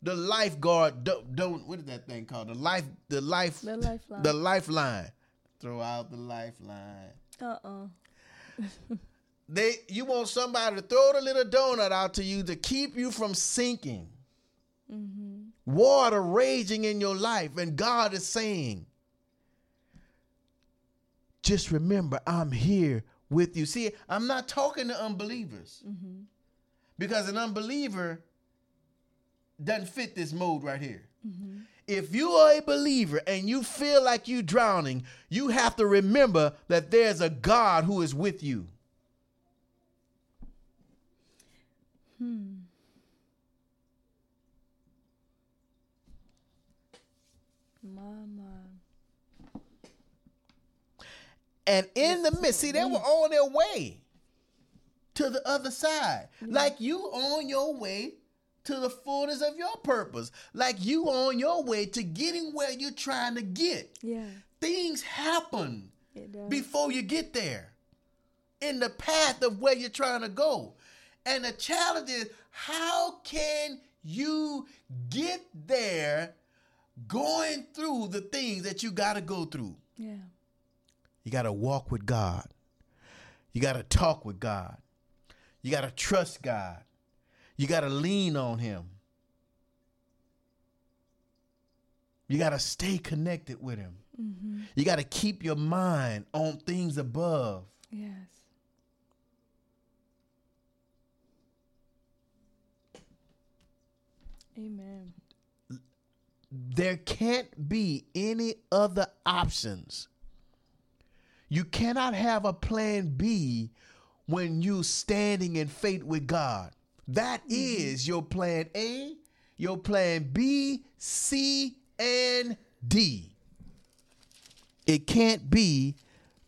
the lifeguard. Don't, don't what is that thing called? The life, the life, The lifeline. the lifeline. Throw out the lifeline. Uh-uh. [LAUGHS] They, you want somebody to throw the little donut out to you to keep you from sinking. Mm-hmm. Water raging in your life, and God is saying, just remember, I'm here with you. See, I'm not talking to unbelievers because an unbeliever doesn't fit this mode right here. If you are a believer and you feel like you're drowning, you have to remember that there's a God who is with you. Hmm. Mama. And in the midst, see, they were on their way to the other side. Like you on your way to the fullness of your purpose. Like you on your way to getting where you're trying to get. Yeah. Things happen before you get there in the path of where you're trying to go. And the challenge is how can you get there going through the things that you got to go through? yeah. You got to walk with God. You got to talk with God. You got to trust God. You got to lean on Him. You got to stay connected with Him. Mm-hmm. You got to keep your mind on things above. Yes. Amen. There can't be any other options. You cannot have a plan B when you're standing in faith with God. That mm-hmm. is your plan A, your plan B, C, and D. It can't be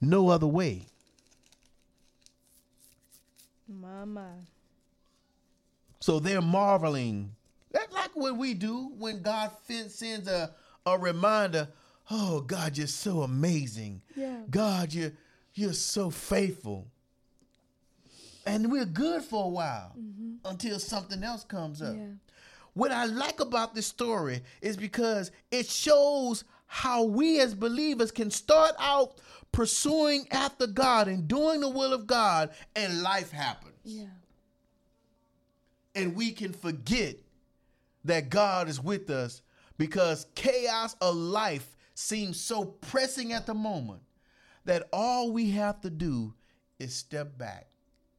no other way. Mama. So they're marveling. That's like what we do when God sends a, a reminder. Oh, God, you're so amazing. Yeah. God, you're, you're so faithful. And we're good for a while mm-hmm. until something else comes up. Yeah. What I like about this story is because it shows how we as believers can start out pursuing after God and doing the will of God, and life happens Yeah. and we can forget that God is with us because chaos of life seems so pressing at the moment that all we have to do is step back,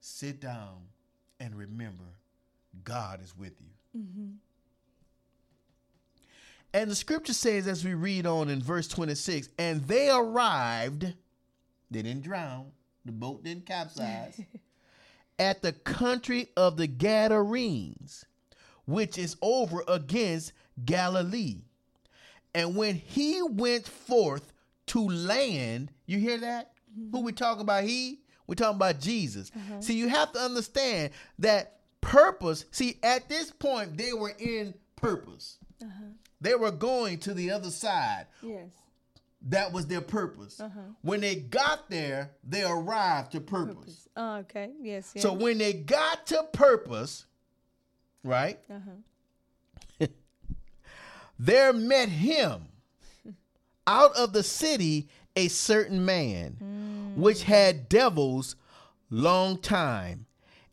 sit down, and remember God is with you. Mm-hmm. And the scripture says, as we read on in verse 26, and they arrived, they didn't drown, the boat didn't capsize [LAUGHS] at the country of the Gadarenes, which is over against Galilee. And when he went forth to land, you hear that? Who we talking about? He? We're talking about Jesus. Uh-huh. See, you have to understand that purpose. See, at this point, they were in purpose. Uh-huh. They were going to the other side. Yes. That was their purpose. Uh-huh. When they got there, they arrived to purpose. Oh, okay. Yes. yes. So when they got to purpose, right, Uh-huh. There met him out of the city a certain man hmm. which had devils long time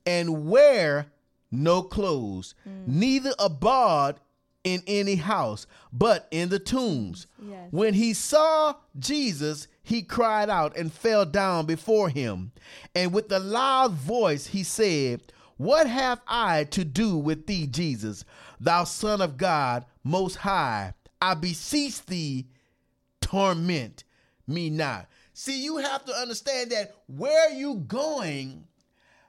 and wear no clothes, hmm. neither abode in any house, but in the tombs. Yes. When he saw Jesus, he cried out and fell down before him. And with a loud voice he said, What have I to do with thee, Jesus, thou Son of God most high? I beseech thee, torment me not. See, you have to understand that where you going,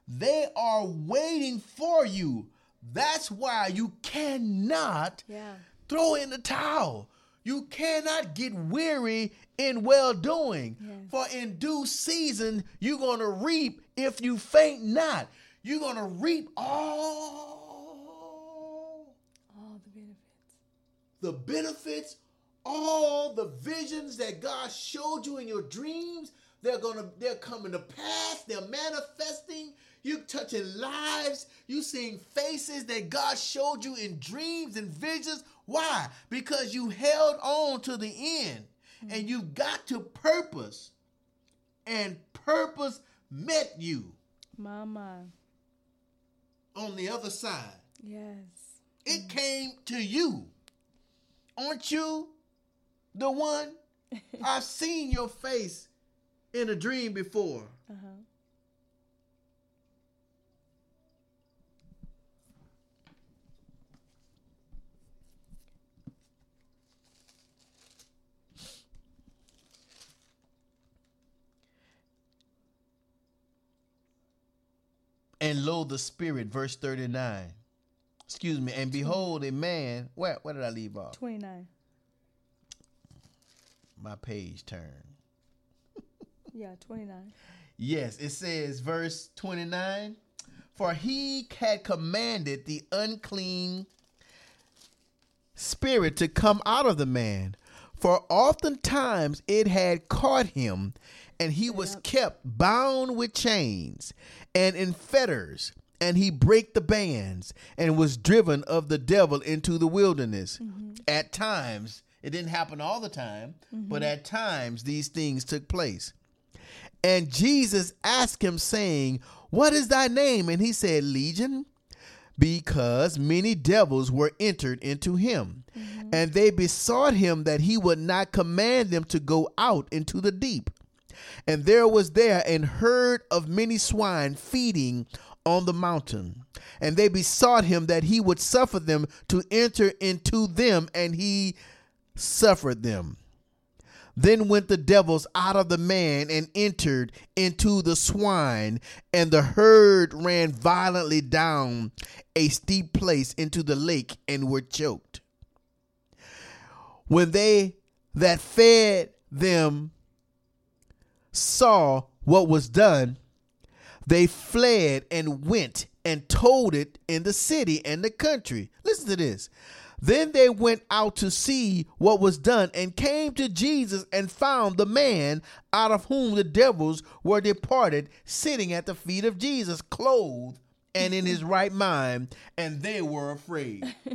they are waiting for you. That's why you cannot Yeah. throw in the towel. You cannot get weary in well doing. Yes. For in due season, you're going to reap if you faint not. You're going to reap all All the benefits. The benefits, all the visions that God showed you in your dreams. They're gonna, they're coming to pass. They're manifesting. You touching lives. You seeing faces that God showed you in dreams and visions. Why? Because you held on to the end, and you got to purpose, and purpose met you Mama. on the other side. Yes. It came to you aren't you the one? [LAUGHS] I've seen your face in a dream before. Uh-huh. And lo, the spirit, verse 39 Excuse me. And behold, a man. Where, where did I leave off? 29. My page turned. [LAUGHS] Yeah, 29. Yes, it says, verse 29 For he had commanded the unclean spirit to come out of the man, for oftentimes it had caught him, and he was Yep. kept bound with chains and in fetters. And he brake the bands and was driven of the devil into the wilderness. Mm-hmm. At times, it didn't happen all the time, mm-hmm. but at times these things took place. And Jesus asked him, saying, What is thy name? And he said, Legion, because many devils were entered into him. Mm-hmm. And they besought him that he would not command them to go out into the deep. And there was there an herd of many swine feeding on the mountain. And they besought him that he would suffer them to enter into them, and he suffered them. Then went the devils out of the man and entered into the swine, and the herd ran violently down a steep place into the lake and were choked. When they that fed them saw what was done, they fled and went and told it in the city and the country. Listen to this. Then they went out to see what was done and came to Jesus and found the man out of whom the devils were departed sitting at the feet of Jesus, clothed and in his right mind, and they were afraid. [LAUGHS]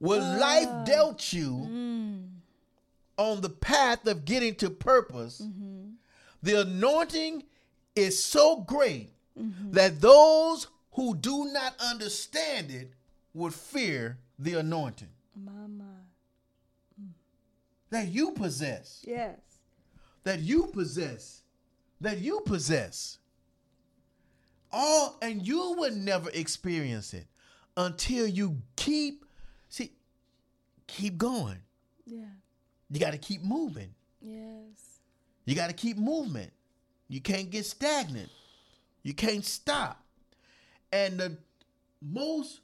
What life ah. dealt you mm. On the path of getting to purpose, mm-hmm. the anointing is so great mm-hmm. that those who do not understand it would fear the anointing Mama. that you possess, Yes. that you possess, that you possess. All and you would never experience it until you keep see keep going. Yeah. You got to keep moving. Yes. You got to keep movement. You can't get stagnant. You can't stop. And the most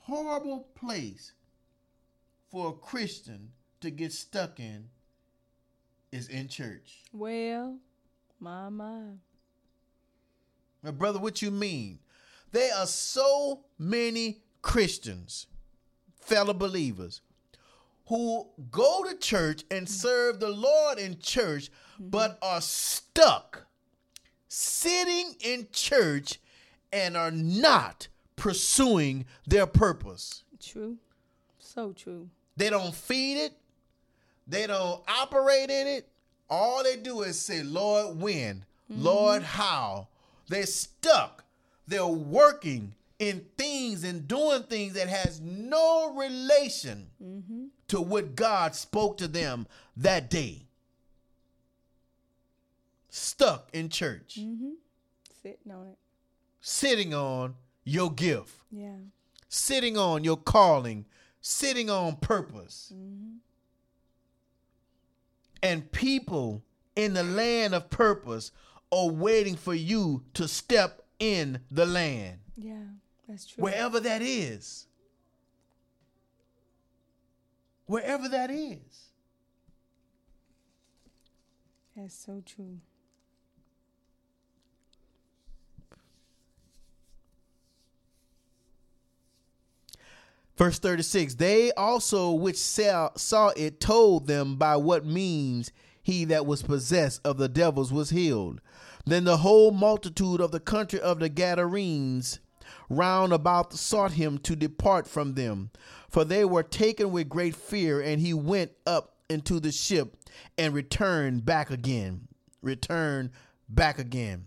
horrible place for a Christian to get stuck in is in church. Well, mama. My brother, what you mean? There are so many Christians, fellow believers, who go to church and mm-hmm. serve the Lord in church, but mm-hmm. are stuck sitting in church and are not pursuing their purpose. True. So true. They don't feed it. They don't operate in it. All they do is say, Lord, when? Mm-hmm. Lord, how? They're stuck. They're working in things and doing things that has no relation mm-hmm. to what God spoke to them that day. Stuck in church, mm-hmm. Sitting on it. sitting on your gift. Yeah. sitting on your calling, sitting on purpose. Mm-hmm. And people in the land of purpose are waiting for you to step in the land, Yeah. That's true. wherever that is. Wherever that is. That's so true. Verse 36 They also which saw, saw it told them by what means he that was possessed of the devils was healed. Then the whole multitude of the country of the Gadarenes round about sought him to depart from them, for they were taken with great fear, and he went up into the ship and returned back again. Returned back again.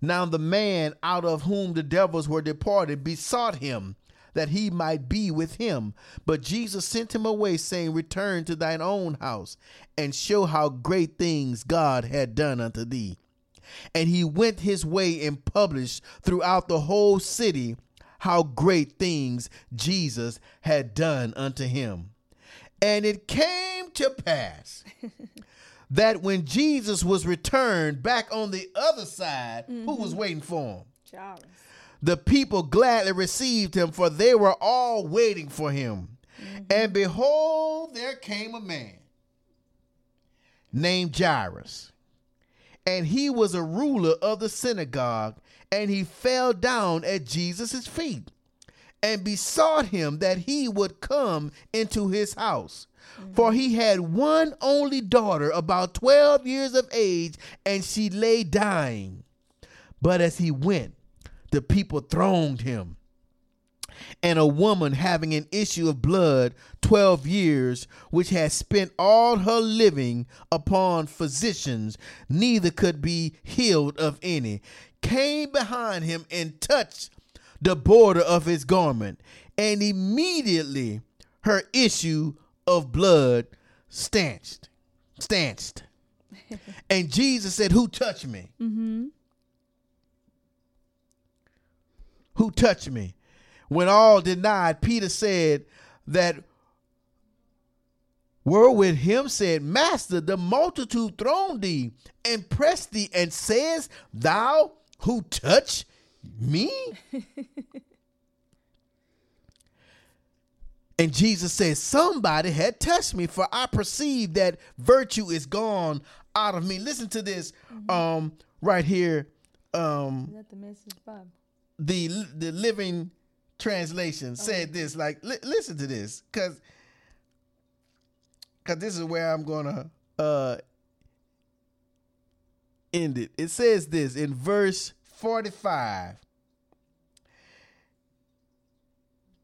Now the man out of whom the devils were departed besought him that he might be with him. But Jesus sent him away, saying, Return to thine own house and show how great things God had done unto thee. And he went his way and published throughout the whole city how great things Jesus had done unto him. And it came to pass [LAUGHS] that when Jesus was returned back on the other side, who mm-hmm. was waiting for him? Jairus. The people gladly received him, for they were all waiting for him. Mm-hmm. And behold, there came a man named Jairus, and he was a ruler of the synagogue, and he fell down at Jesus' feet and besought him that he would come into his house. For he had one only daughter, about 12 years of age, and she lay dying. But as he went, the people thronged him. And a woman having an issue of blood 12 years, which had spent all her living upon physicians, neither could be healed of any, came behind him and touched the border of his garment. And immediately her issue of blood stanched. Stanched. [LAUGHS] and Jesus said, Who touched me? Mm-hmm. Who touched me? When all denied, Peter said that were with him said, Master, the multitude throng thee and press thee, and says, Thou who touch me? [LAUGHS] and Jesus said, Somebody had touched me, for I perceive that virtue is gone out of me. Listen to this um right here. Um Is that the message, Bob? the the living translation said this like li- listen to this cuz cuz this is where I'm going to uh end it. It says this in verse 45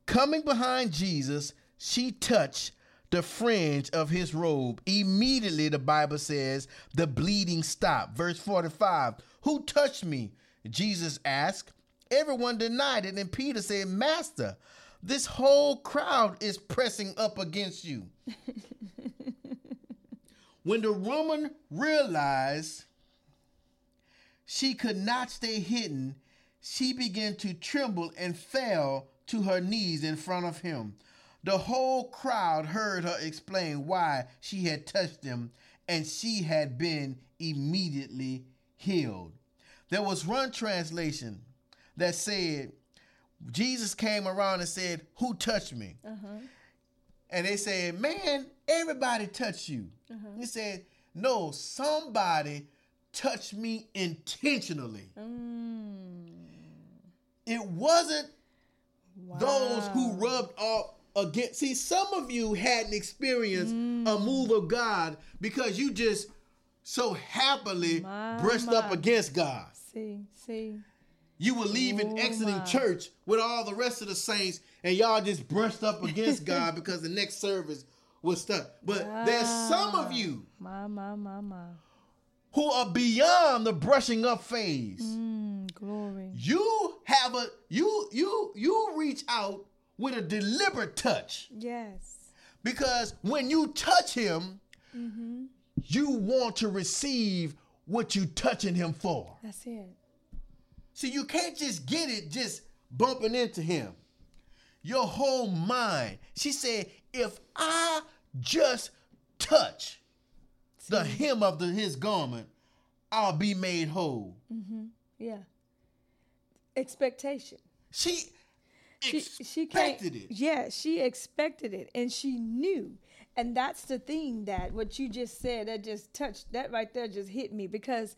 coming behind Jesus she touched the fringe of his robe. Immediately the bible says the bleeding stopped. Verse 45 who touched me? Jesus asked everyone denied it and peter said master this whole crowd is pressing up against you [LAUGHS] when the woman realized she could not stay hidden, she began to tremble and fell to her knees in front of him. The whole crowd heard her explain why she had touched him, and she had been immediately healed. There was one translation that said, Jesus came around and said, Who touched me? Uh-huh. And they said, Man, everybody touched you. Uh-huh. He said, No, somebody touched me intentionally. Mm. It wasn't those who rubbed off against. See, some of you hadn't experienced a mm. move of God because you just so happily My, brushed up against God. See, see. You were leaving, Oh, exiting my. church with all the rest of the saints, and y'all just brushed up against [LAUGHS] God because the next service was stuck. But there's some of you My, my, my, my. who are beyond the brushing up phase. Mm, glory. You have a you you you reach out with a deliberate touch Yes. because when you touch him, Mm-hmm. you want to receive what you touching him for. That's it. See, you can't just get it just bumping into him. Your whole mind. She said, if I just touch the hem of the, his garment, I'll be made whole. Mm-hmm. Yeah. Expectation. She, She she can't. expected it. Yeah, she expected it, and she knew. And that's the thing that what you just said that just touched that right there just hit me because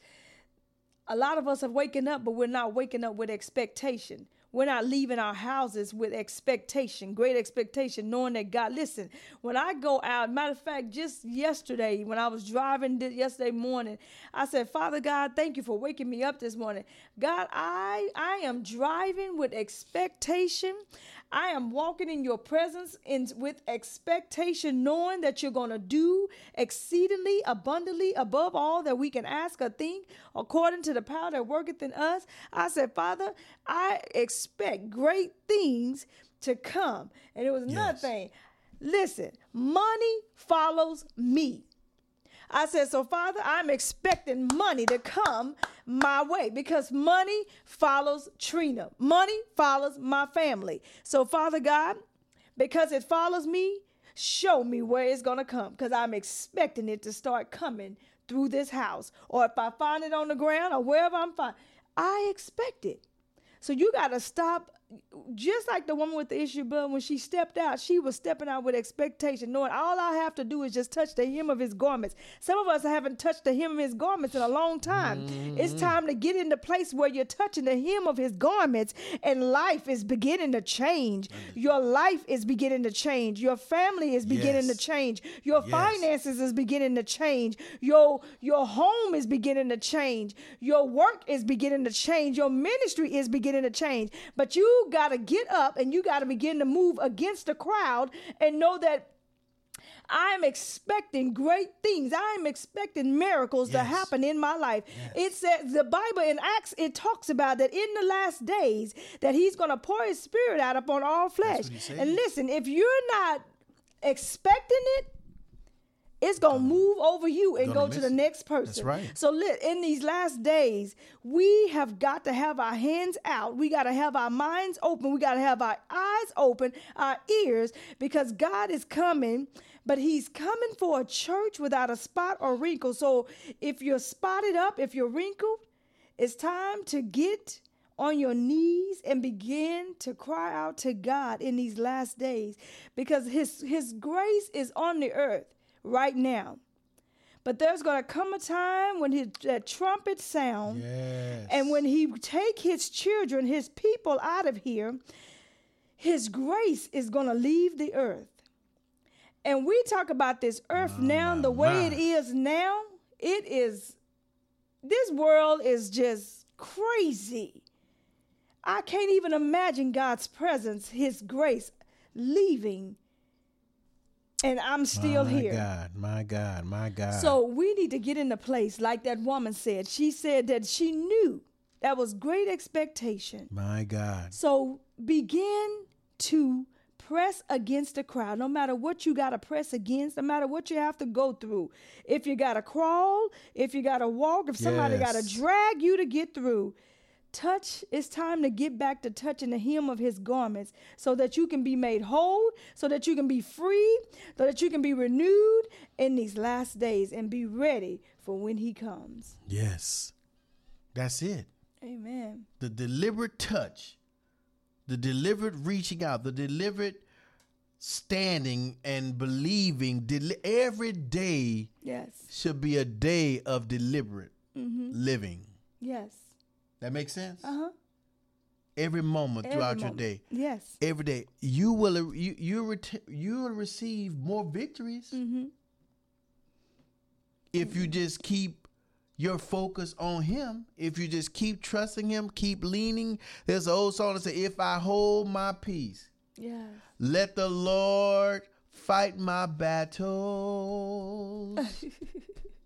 a lot of us are waking up, but we're not waking up with expectation. We're not leaving our houses with expectation, great expectation, knowing that God, listen, when I go out, matter of fact, just yesterday, when I was driving yesterday morning, I said, Father God, thank you for waking me up this morning. God, I I am driving with expectation. I am walking in your presence in with expectation, knowing that you're gonna do exceedingly abundantly above all that we can ask or think, according to the power that worketh in us. I said, Father, I expect great things to come. And it was Yes. thing. Listen, money follows me. I said, so Father, I'm expecting money to come my way because money follows Trina. Money follows my family. So, Father God, because it follows me, show me where it's going to come because I'm expecting it to start coming through this house, or if I find it on the ground, or wherever I'm finding, I expect it. So you got to stop just like the woman with the issue blood, when she stepped out, she was stepping out with expectation, knowing all I have to do is just touch the hem of his garments. Some of us haven't touched the hem of his garments in a long time. Mm-hmm. It's time to get in the place where you're touching the hem of his garments and life is beginning to change. Your life is beginning to change. Your family is beginning yes. to change. Your yes. finances is beginning to change. Your your home is beginning to change. Your work is beginning to change. Your ministry is beginning to change. But you got to get up and you got to begin to move against the crowd and know that I'm expecting great things. I'm expecting miracles yes. to happen in my life. Yes. It says the Bible in Acts it talks about that in the last days that he's going to pour his spirit out upon all flesh. And listen, if you're not expecting it, it's gonna move over you and go to the next person. That's right. So in these last days, we have got to have our hands out. We got to have our minds open. We got to have our eyes open, our ears, because God is coming. But He's coming for a church without a spot or wrinkle. So if you're spotted up, if you're wrinkled, it's time to get on your knees and begin to cry out to God in these last days because his his grace is on the earth right now. But there's going to come a time when his that trumpet sound, yes. and when he take his children, his people out of here, his grace is going to leave the earth. And we talk about this earth oh, now, the way my. it is now. It is, this world is just crazy. I can't even imagine God's presence, His grace leaving and I'm still my here. My God, my God, my God. So we need to get in the place, like that woman said. She said that she knew that was great expectation. My God. So begin to press against the crowd, no matter what you got to press against, no matter what you have to go through. If you got to crawl, if you got to walk, if somebody yes. got to drag you to get through, touch it's time to get back to touching the hem of his garments so that you can be made whole so that you can be free so that you can be renewed in these last days and be ready for when he comes. Yes. That's it. Amen. The deliberate touch the deliberate reaching out the deliberate standing and believing every day yes. should be a day of deliberate mm-hmm. living. Yes that makes sense. Uh huh. Every moment Every throughout moment. your day. Yes. Every day, you will you you ret- you will receive more victories mm-hmm. if mm-hmm. you just keep your focus on Him. If you just keep trusting Him, keep leaning. There's an old song that says, "If I hold my peace, yeah, let the Lord fight my battles." [LAUGHS]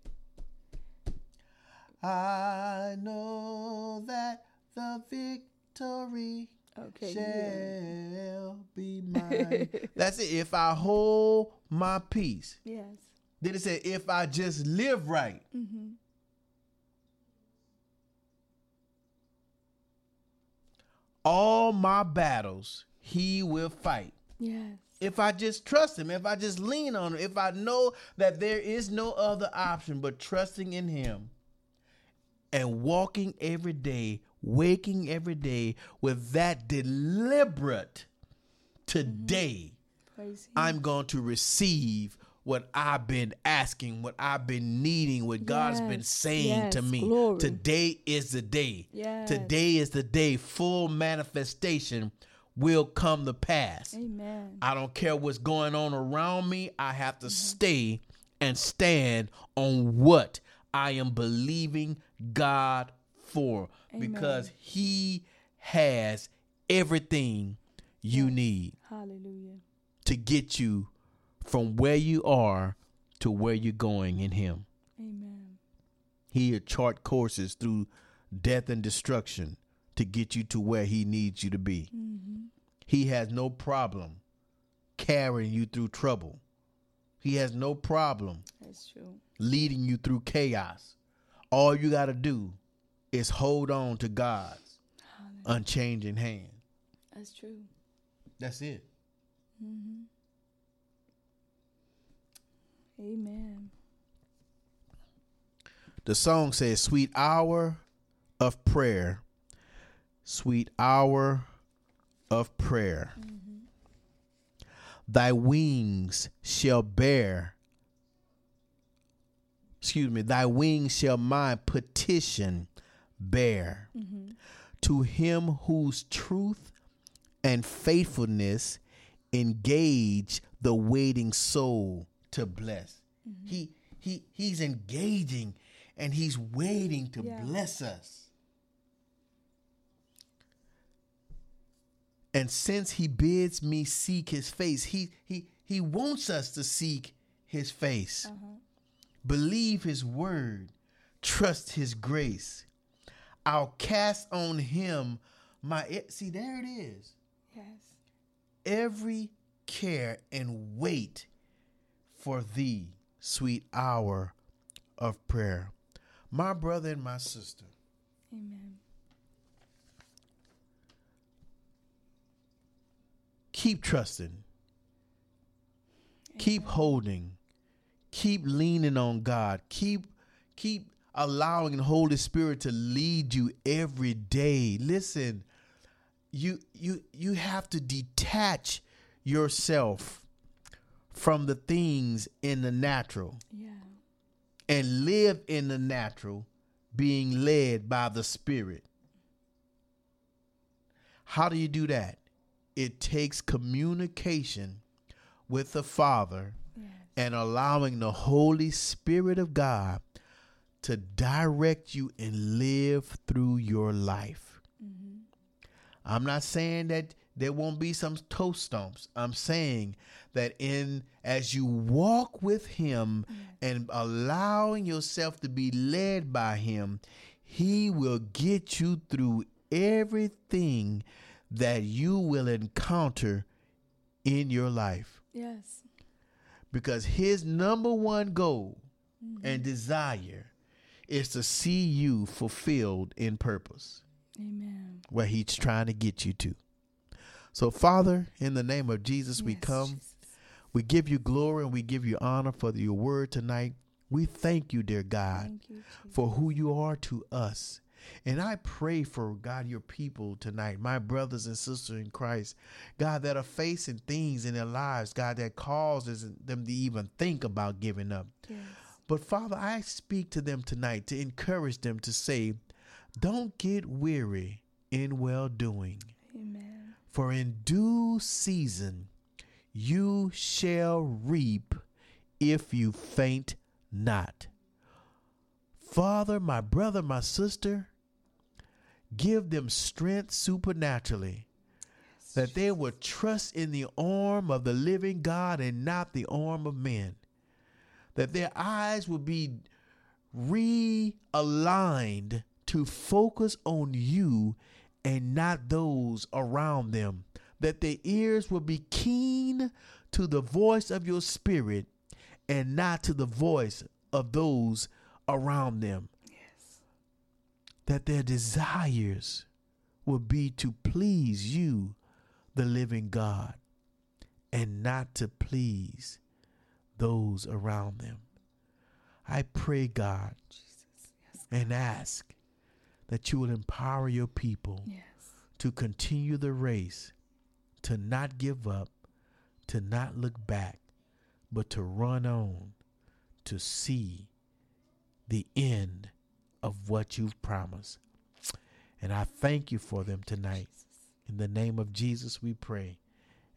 I know that the victory okay, shall yeah. be [LAUGHS] mine. That's it. If I hold my peace. Yes. Then it said, if I just live right. Mm-hmm. All my battles he will fight. Yes. If I just trust him, if I just lean on him, if I know that there is no other option but trusting in him and walking every day, waking every day with that deliberate today. I'm going to receive what I've been asking, what I've been needing, what yes, God's been saying yes, to me. Glory. Today is the day. Yes. Today is the day full manifestation will come to pass. Amen. I don't care what's going on around me. I have to mm-hmm. stay and stand on what I am believing God for Amen. because He has everything you need. Hallelujah. To get you from where you are to where you're going in Him. Amen. He chart courses through death and destruction to get you to where He needs you to be. Mm-hmm. He has no problem carrying you through trouble. He has no problem. That's true. Leading you through chaos. All you got to do is hold on to God's unchanging hand. That's true. That's it. Mm-hmm. Amen. the song says, Sweet hour of prayer, sweet hour of prayer. Thy wings shall bear, excuse me, thy wings shall my petition bear. To him whose truth and faithfulness engage the waiting soul to bless. Mm-hmm. He he he's engaging and he's waiting to Yeah. bless us. And since he bids me seek his face, he he he wants us to seek his face. Uh-huh. Believe his word, trust his grace. I'll cast on him my see there it is. Yes. Every care and wait for thee, sweet hour of prayer. My brother and my sister, Amen. keep trusting, keep holding, keep leaning on God, keep keep allowing the Holy Spirit to lead you every day. Listen, you you you have to detach yourself from the things in the natural Yeah. and live in the natural, being led by the Spirit. How do you do that? It takes communication with the Father. And allowing the Holy Spirit of God to direct you and live through your life. Mm-hmm. I'm not saying that there won't be some toe stumps. I'm saying that in as you walk with him mm. and allowing yourself to be led by him, he will get you through everything that you will encounter in your life Yes. Because his number one goal mm-hmm. and desire is to see you fulfilled in purpose Amen. where he's trying to get you to. So, Father, in the name of Jesus, we come. Jesus. We give you glory and we give you honor for your word tonight. We thank you, dear God, you, for who you are to us. And I pray for God, your people tonight, my brothers and sisters in Christ, God, that are facing things in their lives, God, that causes them to even think about giving up. Yes. But Father, I speak to them tonight to encourage them to say, don't get weary in well doing, Amen. for in due season you shall reap if you faint not. Father, my brother, my sister, give them strength supernaturally that they would trust in the arm of the living God and not the arm of men. That their eyes would be realigned to focus on you and not those around them. That their ears will be keen to the voice of your spirit and not to the voice of those around them. That their desires will be to please you, the living God, and not to please those around them. I pray, God, Jesus. Yes. and ask that you will empower your people Yes. to continue the race, to not give up, to not look back, but to run on to see the end of what you've promised. And I thank you for them tonight. In the name of Jesus, we pray.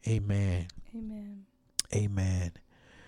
Amen. Amen. Amen.